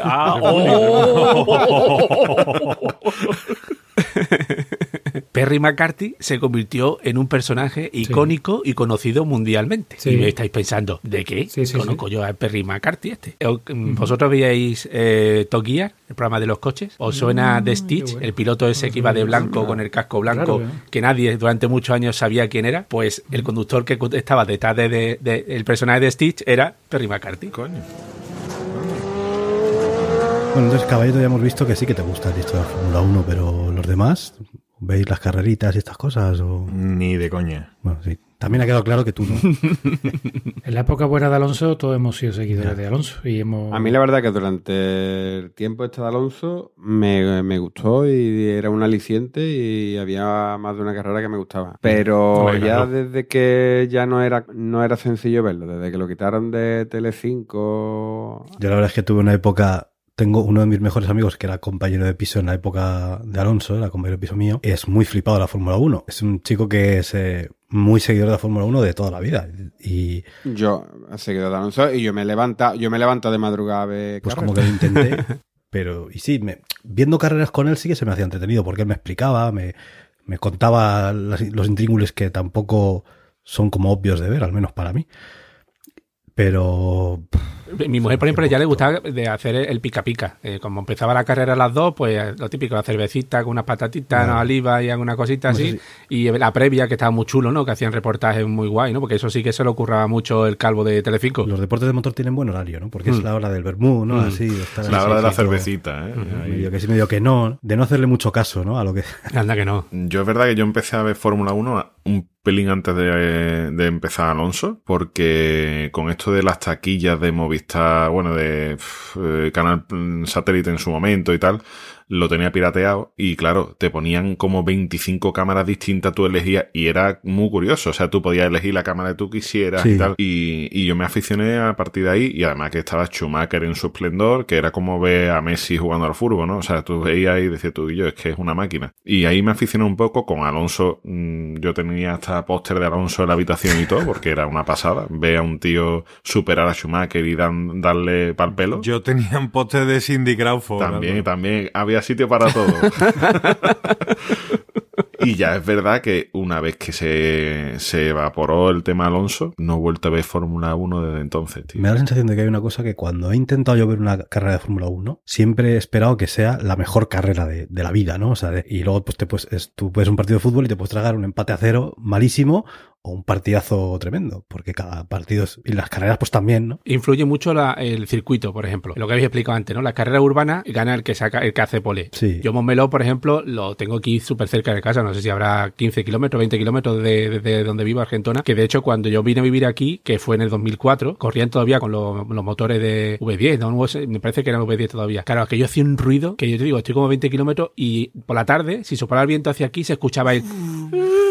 Ah, Perry McCarthy se convirtió en un personaje icónico y conocido mundialmente. Sí. Y me estáis pensando, ¿de qué Sí, sí, conozco yo a Perry McCarthy este? Eh, ¿Vosotros veíais eh, Top Gear, el programa de los coches? ¿Os suena Mm, de qué Stitch, bueno. el piloto ese que iba de blanco con el casco blanco, Claro, ¿eh? que nadie durante muchos años sabía quién era? Pues el conductor que estaba detrás de, de- de- el personaje de Stitch era Perry McCarthy. Coño. Bueno, entonces, caballito, ya hemos visto que sí que te gusta esto de la Fórmula 1, pero los demás, ¿veis las carreritas y estas cosas? O... Ni de coña. Bueno, sí. También ha quedado claro que tú no. En la época buena de Alonso, todos hemos sido seguidores de Alonso. Y hemos... A mí la verdad que durante el tiempo este de Alonso me, me gustó y era un aliciente y había más de una carrera que me gustaba. Pero ya desde que ya no era, no era sencillo verlo, desde que lo quitaron de Telecinco... Yo la verdad es que tuve una época. Tengo uno de mis mejores amigos que era compañero de piso en la época de Alonso, era compañero de piso mío. Es muy flipado de la Fórmula 1. Es un chico que es eh, muy seguidor de la Fórmula 1 de toda la vida. Y Yo, seguidor de Alonso, y yo me levanta, yo me levanto de madrugada a ver pues carreras. como que lo intenté. pero, y sí, me- viendo carreras con él sí que se me hacía entretenido porque él me explicaba, me, me contaba las- los intríngulis que tampoco son como obvios de ver, al menos para mí. Pero Mi mujer, por ejemplo, ya le gustaba de hacer el pica pica. Eh, como empezaba la carrera a las dos, pues lo típico, la cervecita con unas patatitas, unas olivas y alguna cosita sé así. Y la previa, que estaba muy chulo, ¿no? Que hacían reportajes muy guay, ¿no? Porque eso sí que se le ocurraba mucho el calvo de Telecinco. los deportes de motor tienen buen horario, ¿no? Porque es Mm. la hora del vermú, ¿no? Mm. Así, Es la hora de la cervecita, ¿eh? Medio que sí, medio que no. De no hacerle mucho caso, ¿no? A lo que. Anda que no. Yo es verdad que yo empecé a ver Fórmula 1 un pelín antes de, de empezar Alonso, porque con esto de las taquillas de Movistar, bueno, de eh, canal mm, satélite en su momento y tal, lo tenía pirateado y claro, te ponían como 25 cámaras distintas, tú elegías y era muy curioso, o sea, tú podías elegir la cámara que tú quisieras Sí. y tal. Y, y yo me aficioné a partir de ahí y además que estaba Schumacher en su esplendor, que era como ver a Messi jugando al fútbol, ¿no? O sea, tú veías y decías tú y yo, es que es una máquina. Y ahí me aficioné un poco con Alonso. mm, Yo tenía hasta póster de Alonso en la habitación y todo, porque era una pasada. Ver a un tío superar a Schumacher y dan- darle pal pelo. Yo tenía un poste de Cindy Crawford. También, también. Había sitio para todo. y ya es verdad que una vez que se, se evaporó el tema Alonso, no he vuelto a ver Fórmula 1 desde entonces. Me da la sensación de que hay una cosa que cuando he intentado yo ver una carrera de Fórmula 1, siempre he esperado que sea la mejor carrera de, de la vida, ¿no? O sea, y luego pues te puedes, es- tú puedes un partido de fútbol y te puedes tragar un empate a cero malísimo o un partidazo tremendo, porque cada partido es, y las carreras pues también, ¿no? Influye mucho la- el circuito, por ejemplo. Lo que habéis explicado antes, ¿no? La carrera urbana gana el que saca, el que hace pole. Sí. Yo Montmeló, por ejemplo, lo tengo aquí súper cerca de casa. No sé si habrá 15 kilómetros, 20 kilómetros de, de- de donde vivo, Argentona. Que de hecho, cuando yo vine a vivir aquí, que fue en el 2004, corrían todavía con los, los motores de V10. ¿no? Me parece que eran V10 todavía. Claro, que yo hacía un ruido que yo te digo, estoy como 20 kilómetros y por la tarde, si soplaba el viento hacia aquí, se escuchaba el.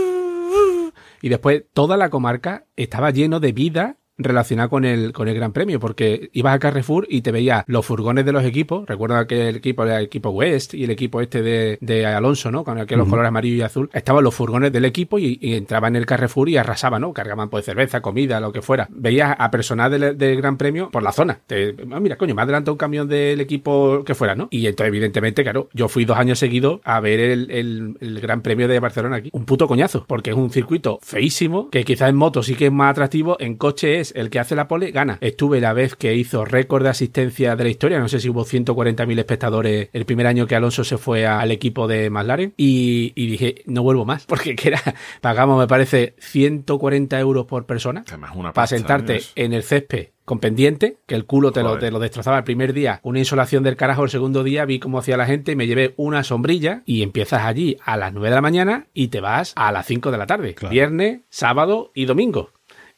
Y después toda la comarca estaba lleno de vida relacionada con el, con el Gran Premio, porque ibas a Carrefour y te veías los furgones de los equipos, recuerda que el equipo era el equipo West y el equipo este de, de Alonso, ¿no? Con aquellos colores amarillo y azul, estaban los furgones del equipo y, y entraban en el Carrefour y arrasaban, ¿no? Cargaban pues cerveza, comida, lo que fuera. Veías a personal del, del Gran Premio por la zona. Te- ah, mira, coño, me adelantó un camión del equipo que fuera, ¿no? Y entonces, evidentemente, claro, yo fui dos años seguidos a ver el, el- el Gran Premio de Barcelona aquí. Un puto coñazo, porque es un circuito feísimo, que quizás en moto sí que es más atractivo, en coche es el que hace la pole, gana. Estuve la vez que hizo récord de asistencia de la historia, no sé si hubo 140.000 espectadores el primer año que Alonso se fue al equipo de McLaren, y, y dije, no vuelvo más, porque que era, pagamos, me parece, 140 euros por persona una para sentarte ¿eh? en el césped con pendiente, que el culo te lo, te lo destrozaba el primer día, una insolación del carajo el segundo día, vi cómo hacía la gente, me llevé una sombrilla y empiezas allí a las 9 de la mañana y te vas a las 5 de la tarde, Claro. viernes, sábado y domingo.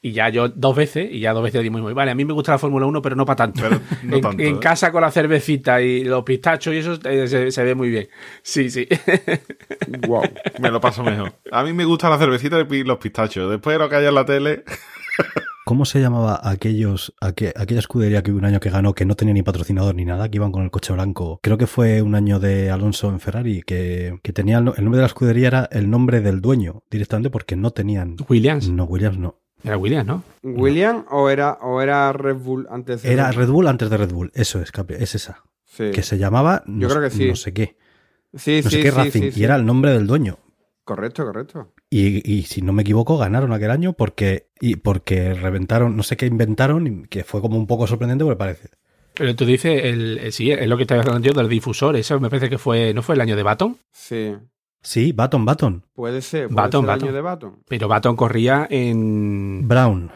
Y ya yo dos veces, y ya dos veces dimos, vale, a mí me gusta la Fórmula 1, pero no para tanto. Pero no en, tanto, en ¿eh? casa con la cervecita y los pistachos y eso eh, se, se ve muy bien. Sí, sí. Wow. Me lo paso mejor. A mí me gusta la cervecita y los pistachos. Después de lo que haya en la tele. ¿Cómo se llamaba aquellos, aque- aquella escudería que hubo un año que ganó que no tenía ni patrocinador ni nada, que iban con el coche blanco? Creo que fue un año de Alonso en Ferrari, que, que tenía el, no- el nombre de la escudería era el nombre del dueño directamente porque no tenían. Williams. No, Williams no. Era Williams, ¿no? ¿William o era, o era Red Bull antes de Era Red Bull antes de Red Bull, eso es, capi- es esa. Sí. Que se llamaba no, Yo creo que sí. no sé qué. Sí, No sé sí, qué sí, Racing, sí, y era el nombre del dueño. Correcto, correcto. Y, y si no me equivoco, ganaron aquel año porque, y porque reventaron, no sé qué inventaron, y que fue como un poco sorprendente, me parece. Pero tú dices, el, el- sí, es lo que estaba hablando yo del difusor. Eso me parece que fue, ¿no fue el año de Baton? Sí. Sí, Baton, Baton. Puede ser. Puede Baton, ser el Baton. año de Baton. Pero Baton corría en. Brown.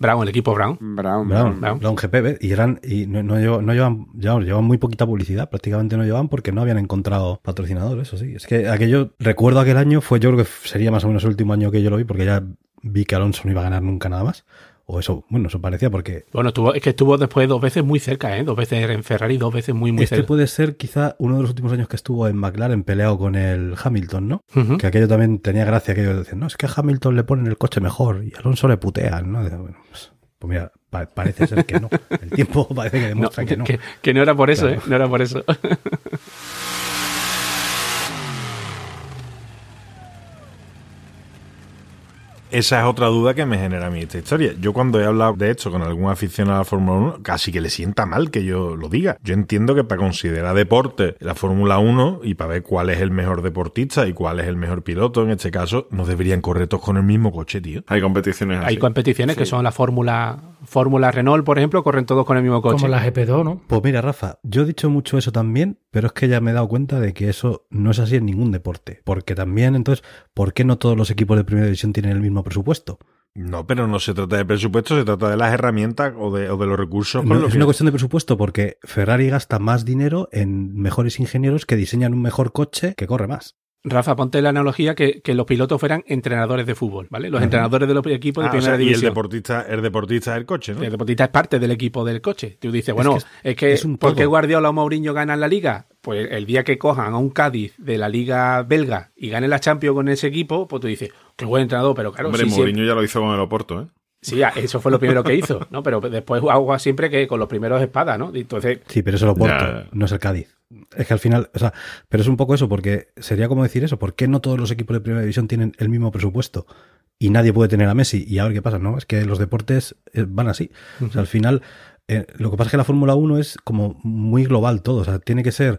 Brown, el equipo Brown. Brown, Brown, Brown. Brown. GP, ¿ves? y eran, y no, no, llevan, no llevan, llevan, llevan muy poquita publicidad, prácticamente no llevan porque no habían encontrado patrocinadores, eso sí. Es que aquello, recuerdo aquel año, fue yo creo que sería más o menos el último año que yo lo vi, porque ya vi que Alonso no iba a ganar nunca nada más. O eso, bueno, eso parecía porque Bueno, estuvo, es que estuvo después dos veces muy cerca, ¿eh? Dos veces en Ferrari, dos veces muy, muy este cerca. puede ser quizá uno de los últimos años que estuvo en McLaren peleado con el Hamilton, ¿no? Ujú. Que aquello también tenía gracia, que ellos decían, no, es que a Hamilton le ponen el coche mejor y a Alonso le putean, ¿no? Bueno, pues, pues mira, pa- parece ser que no. El tiempo parece que No, demuestra que no. que, que no era por eso, Claro. ¿eh? No era por eso. Esa es otra duda que me genera a mí esta historia. Yo cuando he hablado de esto con algún aficionado a la Fórmula 1, casi que le sienta mal que yo lo diga. Yo entiendo que para considerar deporte la Fórmula 1 y para ver cuál es el mejor deportista y cuál es el mejor piloto, en este caso, no deberían correr todos con el mismo coche, tío. Hay competiciones así. Hay competiciones que son la Fórmula Fórmula Renault, por ejemplo, corren todos con el mismo coche. Como la GP2, ¿no? Pues mira, Rafa, yo he dicho mucho eso también, pero es que ya me he dado cuenta de que eso no es así en ningún deporte. Porque también, entonces, ¿por qué no todos los equipos de primera división tienen el mismo presupuesto? No, pero no se trata de presupuesto, se trata de las herramientas o de, o de los recursos con No, los es que- una cuestión de presupuesto porque Ferrari gasta más dinero en mejores ingenieros que diseñan un mejor coche que corre más. Rafa, ponte la analogía que, que los pilotos fueran entrenadores de fútbol, ¿vale? Los entrenadores de los equipos de Ah, o primera sea, y el división. deportista, el deportista del coche, ¿no? El deportista es parte del equipo del coche. Tú dices, bueno, que es es- que, es un ¿por qué. Guardiola o Mourinho ganan la liga? Pues el día que cojan a un Cádiz de la liga belga y ganen la Champions con ese equipo, pues tú dices, qué buen entrenador, pero claro, Hombre, sí, Mourinho ya lo hizo con el Oporto, ¿eh? sí, eso fue lo primero que hizo, ¿no? Pero después agua siempre que con los primeros espadas, ¿no? Entonces, Sí, pero eso lo porto, Ya. no es el Cádiz. Es que al final, o sea, pero es un poco eso, porque sería como decir eso, ¿por qué no todos los equipos de primera división tienen el mismo presupuesto? Y nadie puede tener a Messi. Y a ver qué pasa, ¿no? Es que los deportes eh, van así. O sea, al final, eh, lo que pasa es que la Fórmula 1 es como muy global todo. O sea, tiene que ser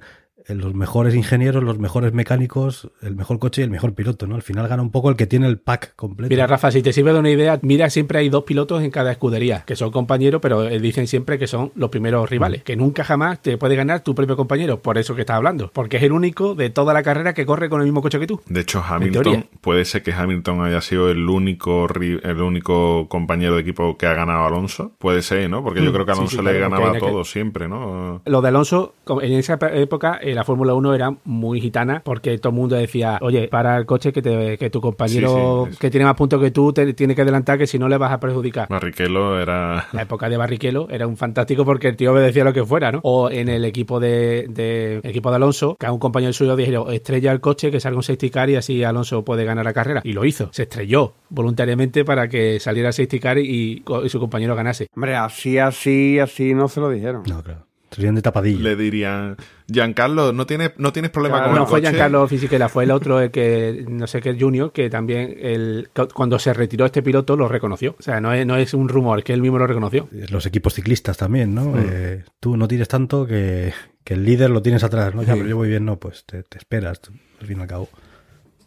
los mejores ingenieros, los mejores mecánicos, el mejor coche y el mejor piloto, ¿no? Al final gana un poco el que tiene el pack completo. mira, Rafa, si te sirve de una idea, mira, siempre hay dos pilotos en cada escudería, que son compañeros, pero eh, dicen siempre que son los primeros rivales, que nunca jamás te puede ganar tu propio compañero, por eso que estás hablando, porque es el único de toda la carrera que corre con el mismo coche que tú. De hecho. Hamilton, puede ser que Hamilton haya sido el único el único compañero de equipo que ha ganado a Alonso. Puede ser, ¿no? Porque yo Mm, creo que Alonso sí, le claro, ganaba a todos siempre, ¿no? Lo de Alonso, en esa época, eh, la Fórmula 1 era muy gitana porque todo el mundo decía, oye, para el coche que, te, que tu compañero Sí, sí, que tiene más puntos que tú te tiene que adelantar que si no le vas a perjudicar. Barrichello era... La época de Barrichello era un fantástico porque el tío obedecía lo que fuera, ¿no? O en el equipo de, de- equipo de Alonso, que a un compañero suyo dijeron, estrella el coche, que salga un safety car y así Alonso puede ganar la carrera. Y lo hizo. Se estrelló voluntariamente para que saliera el safety car y, y su compañero ganase. Hombre, así, así, así no se lo dijeron. No, claro. Serían de tapadillo. Le dirían, Giancarlo, no tienes, no tienes problema Claro, con no el fue coche?". Giancarlo Fisichella, fue el otro, el que, no sé qué, el Junior, que también el, cuando se retiró este piloto lo reconoció. O sea, no es, no es un rumor, que él mismo lo reconoció. Los equipos ciclistas también, ¿no? Eh, tú no tires tanto que, que el líder lo tienes atrás, ¿no? Ya, pero yo voy bien, no, pues te, te esperas, al fin y al cabo.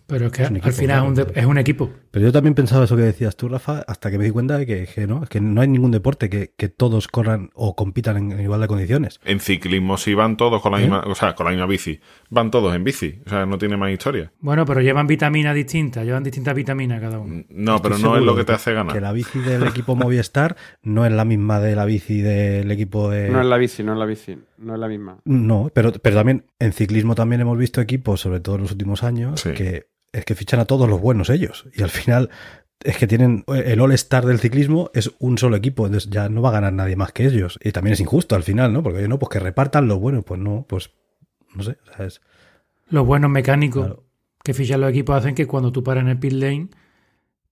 Pero es que Es al final es es un equipo. Pero yo también pensaba eso que decías tú, Rafa, hasta que me di cuenta de que, que no, es que no hay ningún deporte que, que todos corran o compitan en, en igual de condiciones. En ciclismo sí van todos con la ¿Eh? misma, o sea, con la misma bici. Van todos en bici, o sea, no tiene más historia. Bueno, pero llevan vitaminas distintas, llevan distintas vitaminas cada uno. No, pero no es lo que te hace Que ganar. la bici del equipo Movistar no es la misma de la bici del equipo de... No es la bici, no es la bici, no es la misma. No, pero, pero también en ciclismo también hemos visto equipos, sobre todo en los últimos años, Sí. que es que fichan a todos los buenos ellos. Y al final es que tienen el all-star del ciclismo es un solo equipo, entonces ya no va a ganar nadie más que ellos. Y también es injusto al final, ¿no? Porque oye, no, pues que repartan los buenos, pues no, pues no sé, o sea, es- Los buenos mecánicos Claro. que fichan los equipos hacen que cuando tú paras en el pit lane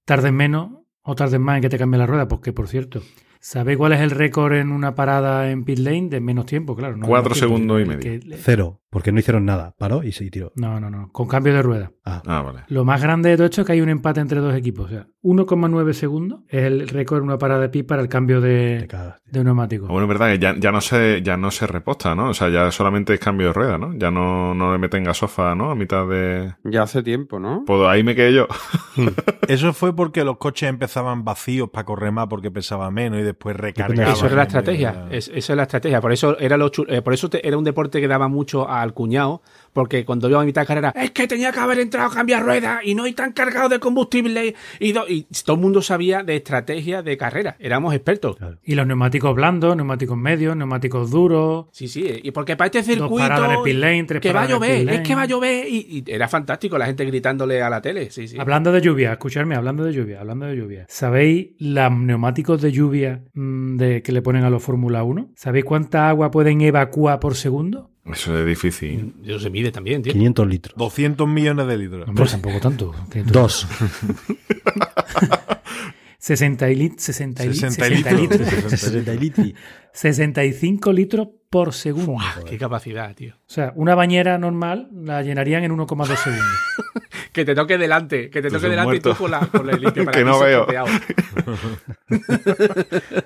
tardes menos o tardes más en que te cambie la rueda. Porque, por cierto, ¿sabéis cuál es el récord en una parada en pit lane de menos tiempo? Claro, no Cuatro segundos y que- cero, porque no hicieron nada, paró y se tiró. No, no, no, con cambio de rueda. Ah, Ah, vale. Lo más grande de todo esto es que hay un empate entre dos equipos. O sea, 1,9 segundos es el récord en una parada de pit para el cambio de, cagas. de neumático. Bueno, es verdad que ya, ya no se, ya no se reposta, ¿no? O sea, ya solamente es cambio de rueda, ¿no? Ya no, no le meten gasofa, ¿no? A mitad de. Ya hace tiempo, ¿no? Pues ahí me quedé yo. Eso fue porque los coches empezaban vacíos para correr más porque pesaba menos y después recargaban. Eso era la estrategia. Es- esa es la estrategia. Por eso era lo chu- eh, por eso te- era un deporte que daba mucho a, al cuñado, porque cuando iba a mitad de carrera, es que tenía que haber entrado a cambiar ruedas y no hay tan cargado de combustible. Y, do- y todo el mundo sabía de estrategia de carrera, éramos expertos. Y los neumáticos blandos, neumáticos medios, neumáticos duros. Sí, sí, y porque para este circuito el pit lane, tres que va a llover, es que va a llover y, y era fantástico la gente gritándole a la tele, sí, sí. Hablando de lluvia, escuchadme, hablando de lluvia, hablando de lluvia. ¿Sabéis los neumáticos de lluvia mm, de, que le ponen a los Fórmula 1? ¿Sabéis cuánta agua pueden evacuar por segundo? Eso es difícil. Eso se mide también, tío. 500 litros. 200 millones de litros. Hombre, tampoco tanto. Dos. 60 y lit- 60 y lit- 60 60 litros. 60 litros. 65 litros por segundo. Qué capacidad, tío. O sea, una bañera normal la llenarían en 1,2 segundos. Que te toque delante, que te toque delante y tú con la, con la limpia para Que no veo.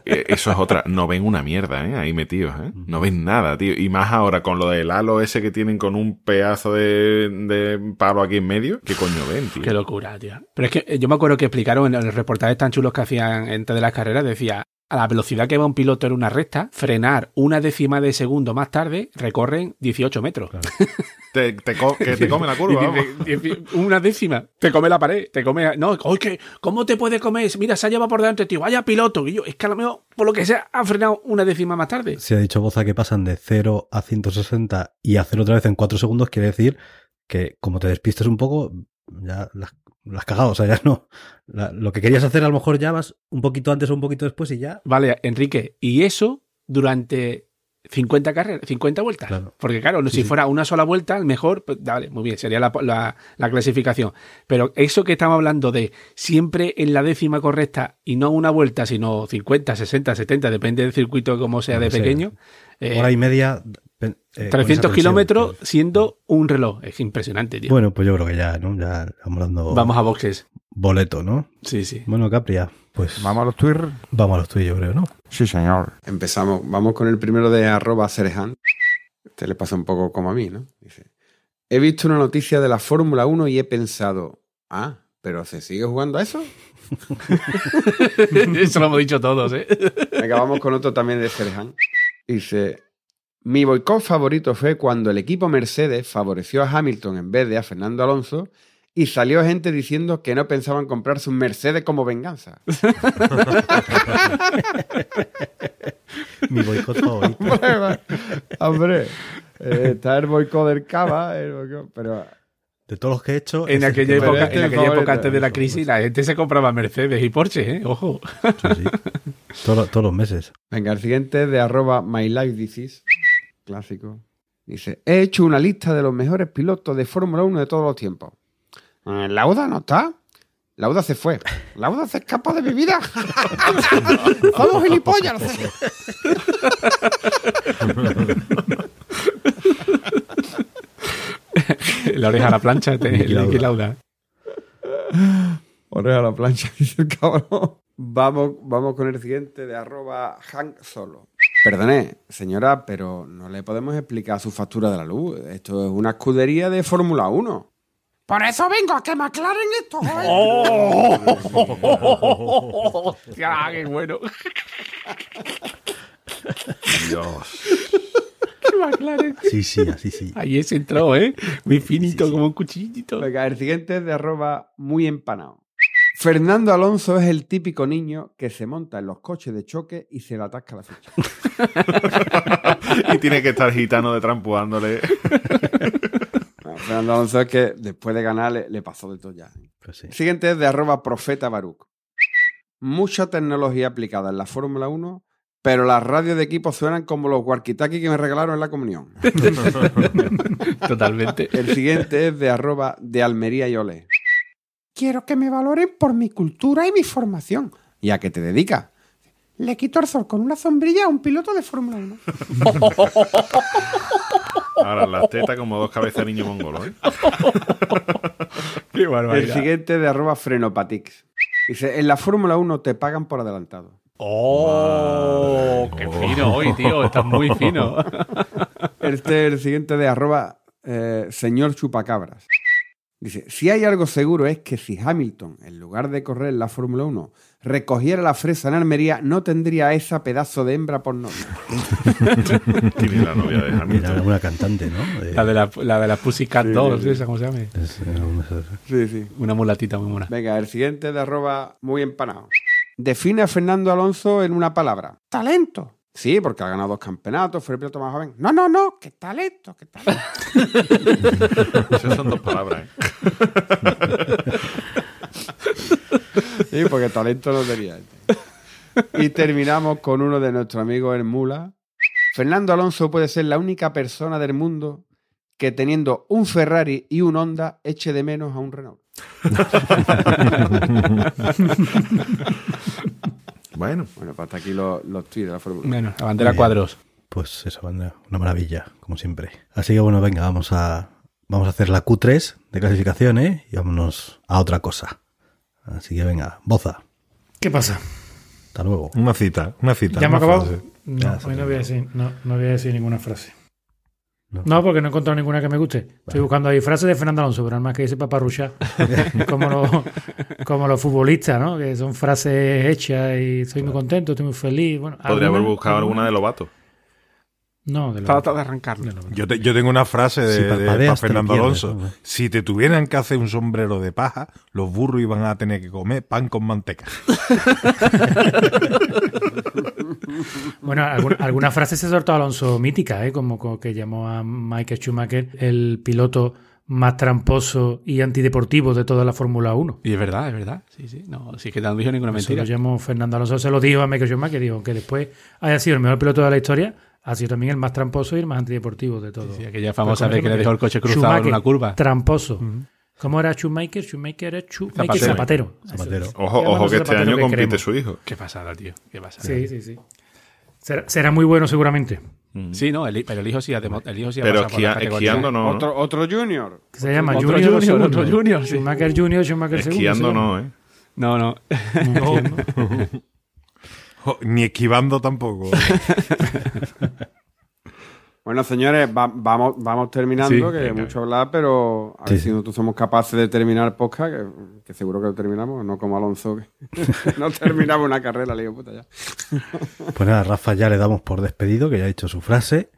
Eh, Eso es otra. No ven una mierda, ¿eh? Ahí metidos, ¿eh? No ven nada, tío. Y más ahora con lo del halo ese que tienen con un pedazo de, de palo aquí en medio. ¿Qué coño ven, tío? Qué locura, tío. Pero es que eh, yo me acuerdo que explicaron en los reportajes tan chulos que hacían antes de las carreras, decía, a la velocidad que va un piloto en una recta, frenar una décima de segundo más tarde, recorren 18 metros. Te, te co- que te come la curva, una décima, te come la pared, te come... No, oye, ¿cómo te puede comer? Mira, se ha llevado por delante, tío, vaya piloto. Y yo, es que a lo mejor, por lo que sea, ha frenado una décima más tarde. Se ha dicho Boza que pasan de 0 a 160 y hacer otra vez en 4 segundos quiere decir que como te despistes un poco, ya las la has cagado. O sea, ya no. lo que querías hacer a lo mejor ya vas un poquito antes o un poquito después y ya. Vale, Enrique, y eso durante 50 carreras, 50 vueltas. Claro. Porque claro, Sí, si fuera una sola vuelta, al mejor, pues, vale, muy bien, sería la, la- la clasificación. Pero eso que estamos hablando de siempre en la décima correcta y no una vuelta, sino 50, 60, 70, depende del circuito como sea de sea. pequeño. eh, Hora y media. eh, con 300 esa tensión, kilómetros siendo un reloj. Es impresionante, tío. Bueno, pues yo creo que ya, ¿no? Ya vamos dando Vamos a boxes. boleto, ¿no? Sí, sí. Bueno, Capria, pues Vamos a los Twitter. vamos a los tuyos, yo creo, ¿no? Sí, señor. Empezamos. Vamos con el primero de arroba Cerejan. Este le pasa un poco como a mí, ¿no? Dice, he visto una noticia de la Fórmula 1 y he pensado, ah, pero ¿se sigue jugando a eso? eso lo hemos dicho todos, ¿eh? Venga, vamos con otro también de Cerejan. Dice, mi boicot favorito fue cuando el equipo Mercedes favoreció a Hamilton en vez de a Fernando Alonso y salió gente diciendo que no pensaban comprarse un Mercedes como venganza. Mi boicot favorito. Hombre, eh, está el boicot del Cava, el boicot, pero De todos los que he hecho. En aquella época, este en aquella época antes de la crisis, la gente se compraba Mercedes y Porsche, ¿eh? Ojo. Sí, sí. Todos, todos los meses. Venga, el siguiente es de arroba mylifedisease, clásico. Dice, he hecho una lista de los mejores pilotos de Fórmula 1 de todos los tiempos. Eh, ¿Lauda no está? Lauda se fue. Lauda se escapa de mi vida. ¡Somos gilipollas! La oreja a la plancha. Niki Lauda. Oreja a la plancha, dice el cabrón. Vamos, vamos con el siguiente de arroba Hank Solo. Perdone, señora, pero no le podemos explicar su factura de la luz. Esto es una escudería de Fórmula 1. Por eso vengo a que me aclaren esto. ¡Ah, qué bueno! Dios. ¡Qué McLaren! Sí, sí, así sí. Ahí se entró, ¿eh? Muy finito, como un cuchillito. Venga, el siguiente es de arroba muy empanado. Fernando Alonso es el típico niño que se monta en los coches de choque y se le atasca la ficha. y tiene que estar gitano de trampuándole. Bueno, Fernando Alonso es que después de ganar le, le pasó de todo ya. Pues sí. El siguiente es de arroba profeta Baruch. Mucha tecnología aplicada en la Fórmula 1, pero las radios de equipo suenan como los walkie-talkie que me regalaron en la comunión. Totalmente. El siguiente es de arroba de Almería y Ole. Quiero que me valoren por mi cultura y mi formación. ¿Y a qué te dedicas? Le quito el sol con una sombrilla a un piloto de Fórmula 1. Ahora, las tetas como dos cabezas de niño mongolo, ¿eh? ¡Qué El barbaridad! siguiente de arroba frenopatix. Dice, en la Fórmula 1 te pagan por adelantado. ¡Oh! ¡Qué fino hoy, tío! Estás muy fino. Este es el siguiente de arroba eh, señor chupacabras. Dice, si hay algo seguro es que si Hamilton, en lugar de correr la Fórmula 1, recogiera la fresa en Almería, no tendría esa pedazo de hembra por novia. ¿Quién es la novia de Era Hamilton? alguna cantante, ¿no? De- La de la, la de la Pussycat Sí, 2, sí. esa, ¿cómo se llama? es- era una- Sí, sí. Una mulatita muy mona. Venga, el siguiente de arroba muy empanado. Define a Fernando Alonso en una palabra. Talento. Sí, porque ha ganado dos campeonatos, fue el piloto más joven. No, no, no, qué talento, qué talento. Esas son dos palabras. ¿eh? Sí, porque talento no tenía. Y terminamos con uno de nuestros amigos el Mula. Fernando Alonso puede ser la única persona del mundo que teniendo un Ferrari y un Honda eche de menos a un Renault. Bueno, Bueno, pues hasta aquí los, los tweets de la Fórmula 1. Bueno, la bandera bien. cuadros. Pues eso, una una maravilla, como siempre. Así que bueno, venga, vamos a, vamos a hacer la Q3 de clasificación, ¿eh? Y vámonos a otra cosa. Así que venga, Boza, ¿Qué pasa? hasta luego. Una cita, una cita. ¿Ya hemos acabado? frase. No, hoy no voy, a decir, no, no voy a decir ninguna frase. No. No, porque no he encontrado ninguna que me guste. Estoy buscando ahí frases de Fernando Alonso, pero nada más que dice paparruchar. como, los, como los futbolistas, ¿no? Que son frases hechas y estoy muy contento, estoy muy feliz. Bueno, podría haber buscado alguna de Lobato. No, de los- Trata de arrancarlo. Yo, te- yo tengo una frase de, Si de- lo Fernando pierdes, Alonso. Si te tuvieran que hacer un sombrero de paja, los burros iban a tener que comer pan con manteca. Bueno, alguna, alguna frase se soltado Alonso mítica, ¿eh? como, como que llamó a Michael Schumacher el piloto más tramposo y antideportivo de toda la Fórmula 1. Y es verdad, es verdad. Sí, sí. No, sí que no dijo ninguna Eso mentira. lo llamó Fernando Alonso, se lo dijo a Michael Schumacher, dijo que después haya sido el mejor piloto de la historia, ha sido también el más tramposo y el más antideportivo de todo. Sí, aquella famosa vez que le ¿cómo dejó el coche cruzado en una curva. Tramposo. ¿Cómo era Schumacher? Schumacher era Schumacher Zapatero. Zapatero. Zapatero. Ojo, ojo que este Zapatero año que compite queremos. su hijo. Qué pasada, tío. Qué pasada. Sí, sí, sí. Será, será muy bueno seguramente. Sí, no, el, pero el hijo sí ha, demo- el hijo sí ha Pero pasado por la esquia- categoría. esquiando no. ¿no? Otro, otro Junior. Que se llama Otro Junior, Junior, otro Junior, sí. Schumacher Junior, Schumacher segundo. Esquiando no, ¿eh? No, no. Jo, Ni esquivando tampoco. Bueno, señores, va- vamos, vamos terminando, Sí, que hay venga. mucho hablar, pero a Sí, ver sí. si nosotros somos capaces de terminar el podcast, que, que seguro que lo terminamos, no como Alonso, que no terminamos una carrera, le digo, puta ya. Pues nada, Rafa ya le damos por despedido, que ya ha dicho su frase.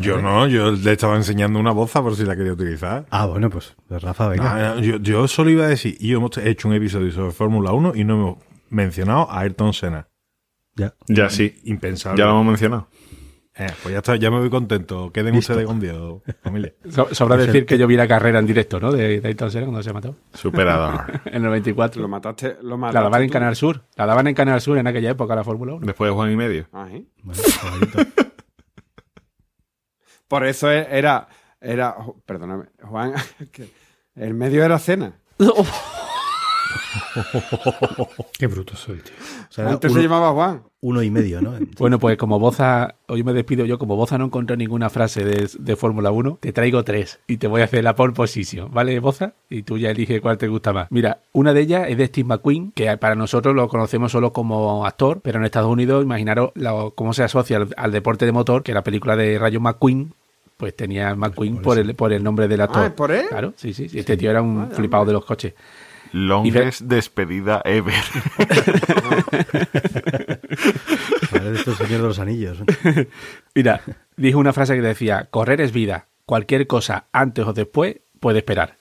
Yo no, yo le estaba enseñando una boza por si la quería utilizar. Ah, bueno, pues, Rafa, venga. Ah, no, yo, yo solo iba a decir, y hemos hecho un episodio sobre Fórmula 1 y no hemos mencionado a Ayrton Senna. Ya. Ya sí. Impensable. Ya lo hemos mencionado. Eh, pues ya está, ya me voy contento. Queden Listo. ustedes con Dios, familia. So- sobra decir que yo vi la carrera en directo, ¿no? De, Ayrton Senna cuando se mató. Superador. En el 94. Lo mataste, lo mataste. La daban en. Canal Sur. La daban en Canal Sur en aquella época, la Fórmula 1. Después de Juan y medio. Ah, ¿sí? Bueno. Por eso e- era, era, perdóname, Juan, que el medio era cena. Qué bruto soy, tío. O sea, era Antes se uno, llamaba Juan. uno y medio, ¿no? Bueno, pues como Boza, hoy me despido yo, como Boza no encontró ninguna frase de, de Fórmula 1, te traigo tres y te voy a hacer la pole position, ¿vale, Boza? Y tú ya eliges cuál te gusta más. Mira, una de ellas es de Steve McQueen, que para nosotros lo conocemos solo como actor, pero en Estados Unidos, imaginaros lo- cómo se asocia al, al deporte de motor, que la película de Rayo McQueen, pues tenía McQueen por el, por el nombre del actor. Ah, ¿es por él? Claro, sí, sí, sí, Este tío era un flipado de los coches. Longest despedida ever. Parece el Señor de los Anillos. Mira, dijo una frase que decía, correr es vida, cualquier cosa antes o después puede esperar.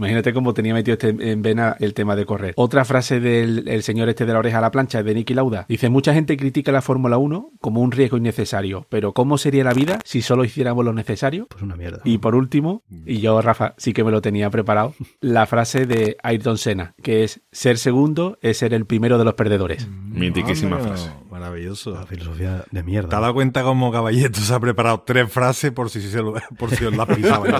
Imagínate cómo tenía metido este- en vena el tema de correr. Otra frase del el señor este de la oreja a la plancha, de Nicky Lauda. Dice, mucha gente critica la Fórmula 1 como un riesgo innecesario, pero ¿cómo sería la vida si solo hiciéramos lo necesario? Pues una mierda. Y por último, y yo, Rafa, sí que me lo tenía preparado, la frase de Ayrton Senna, que es, ser segundo es ser el primero de los perdedores. Mitiquísima Anda, frase. Maravilloso. La filosofía de ¿Te has mierda. dado cuenta cómo Caballeto se ha preparado tres frases por si, se lo- por si os las pisaban?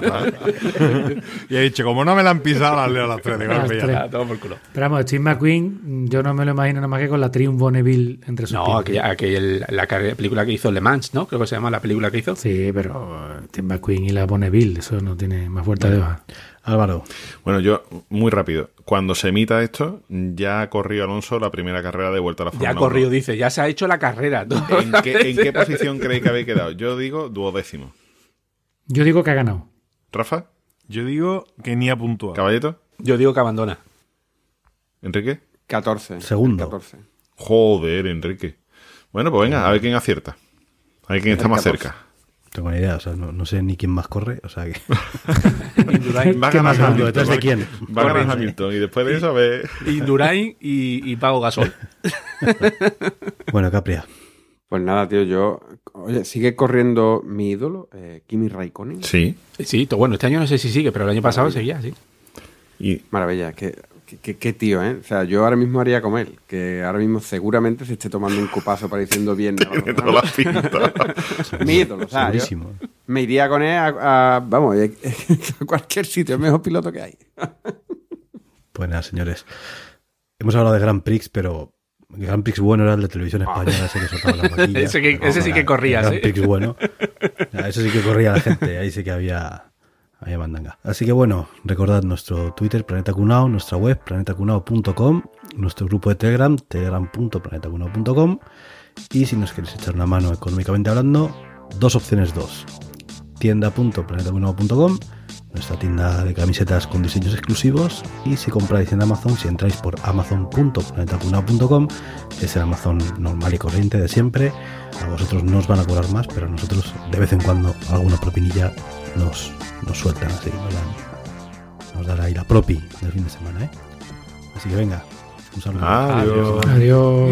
y he dicho, como no me la han pisado, las leo a las tres de golpe. ya tres. está. Ah, todo por culo. Pero vamos, Steve McQueen, yo no me lo imagino nada más que con la Triumph Bonneville entre sus No, aquella, aquella- la película que hizo Le Mans, ¿no? Creo que se llama la película que hizo. Sí, pero eh, Steve McQueen y la Bonneville, eso no tiene más vuelta de hoja. Álvaro, Bueno, yo, muy rápido. Cuando se emita esto, ya corrió Alonso la primera carrera de vuelta a la Fórmula Ya corrió, 1. dice, ya se ha hecho la carrera. ¿En qué, en qué posición creéis que habéis quedado? Yo digo duodécimo. Yo digo que ha ganado. ¿Rafa? Yo digo que ni ha puntuado. ¿Caballito? Yo digo que abandona. ¿Enrique? 14. Segundo. 14. Joder, Enrique. Bueno, pues venga, a ver quién acierta. A ver quién está más 14. cerca. No tengo ni idea, o sea, no, no sé ni quién más corre, o sea que... Indurain, ¿Qué más Hamilton. ¿Detrás de quién? Va a ganar Hamilton. Y después de eso, a ver. Indurain y, y Pago Gasol. Bueno, Capria. Pues nada, tío, yo. Oye, sigue corriendo mi ídolo, eh, Kimi Raikkonen. Sí. Sí, bueno, este año no sé si sigue, pero el año pasado seguía, sí. Y Maravilla, qué, qué- qué- qué tío, ¿eh? O sea, yo ahora mismo haría como él, que ahora mismo seguramente se esté tomando un cupazo para diciendo bien. tiene toda la pinta. mi ídolo, o sea, yo Segurísimo. me iría con él a, a- vamos, a cualquier sitio, el mejor piloto que hay. Pues nada, señores. Hemos hablado de Grand Prix, pero el Grand Prix bueno era el de televisión española, ese que soltaba las vaquillas. Ese que- ese sí que El corrías, Grand ¿eh? Prix bueno. Ya, Ese sí que corría la gente, ahí sí que había, había mandanga. Así que bueno, recordad nuestro Twitter, Planeta Cunao, nuestra web, planetacunao.com, nuestro grupo de Telegram, telegram.planetacunao.com y si nos queréis echar una mano económicamente hablando, dos opciones dos. tienda.planetacunao.com nuestra tienda de camisetas con diseños exclusivos y si compráis en Amazon, si entráis por amazon.planetacunao.com es el Amazon normal y corriente de siempre a vosotros no os van a cobrar más pero a nosotros de vez en cuando alguna propinilla nos, nos sueltan así nos dan, nos dará ahí la propi del fin de semana ¿eh? así que venga un saludo Adiós. Adiós.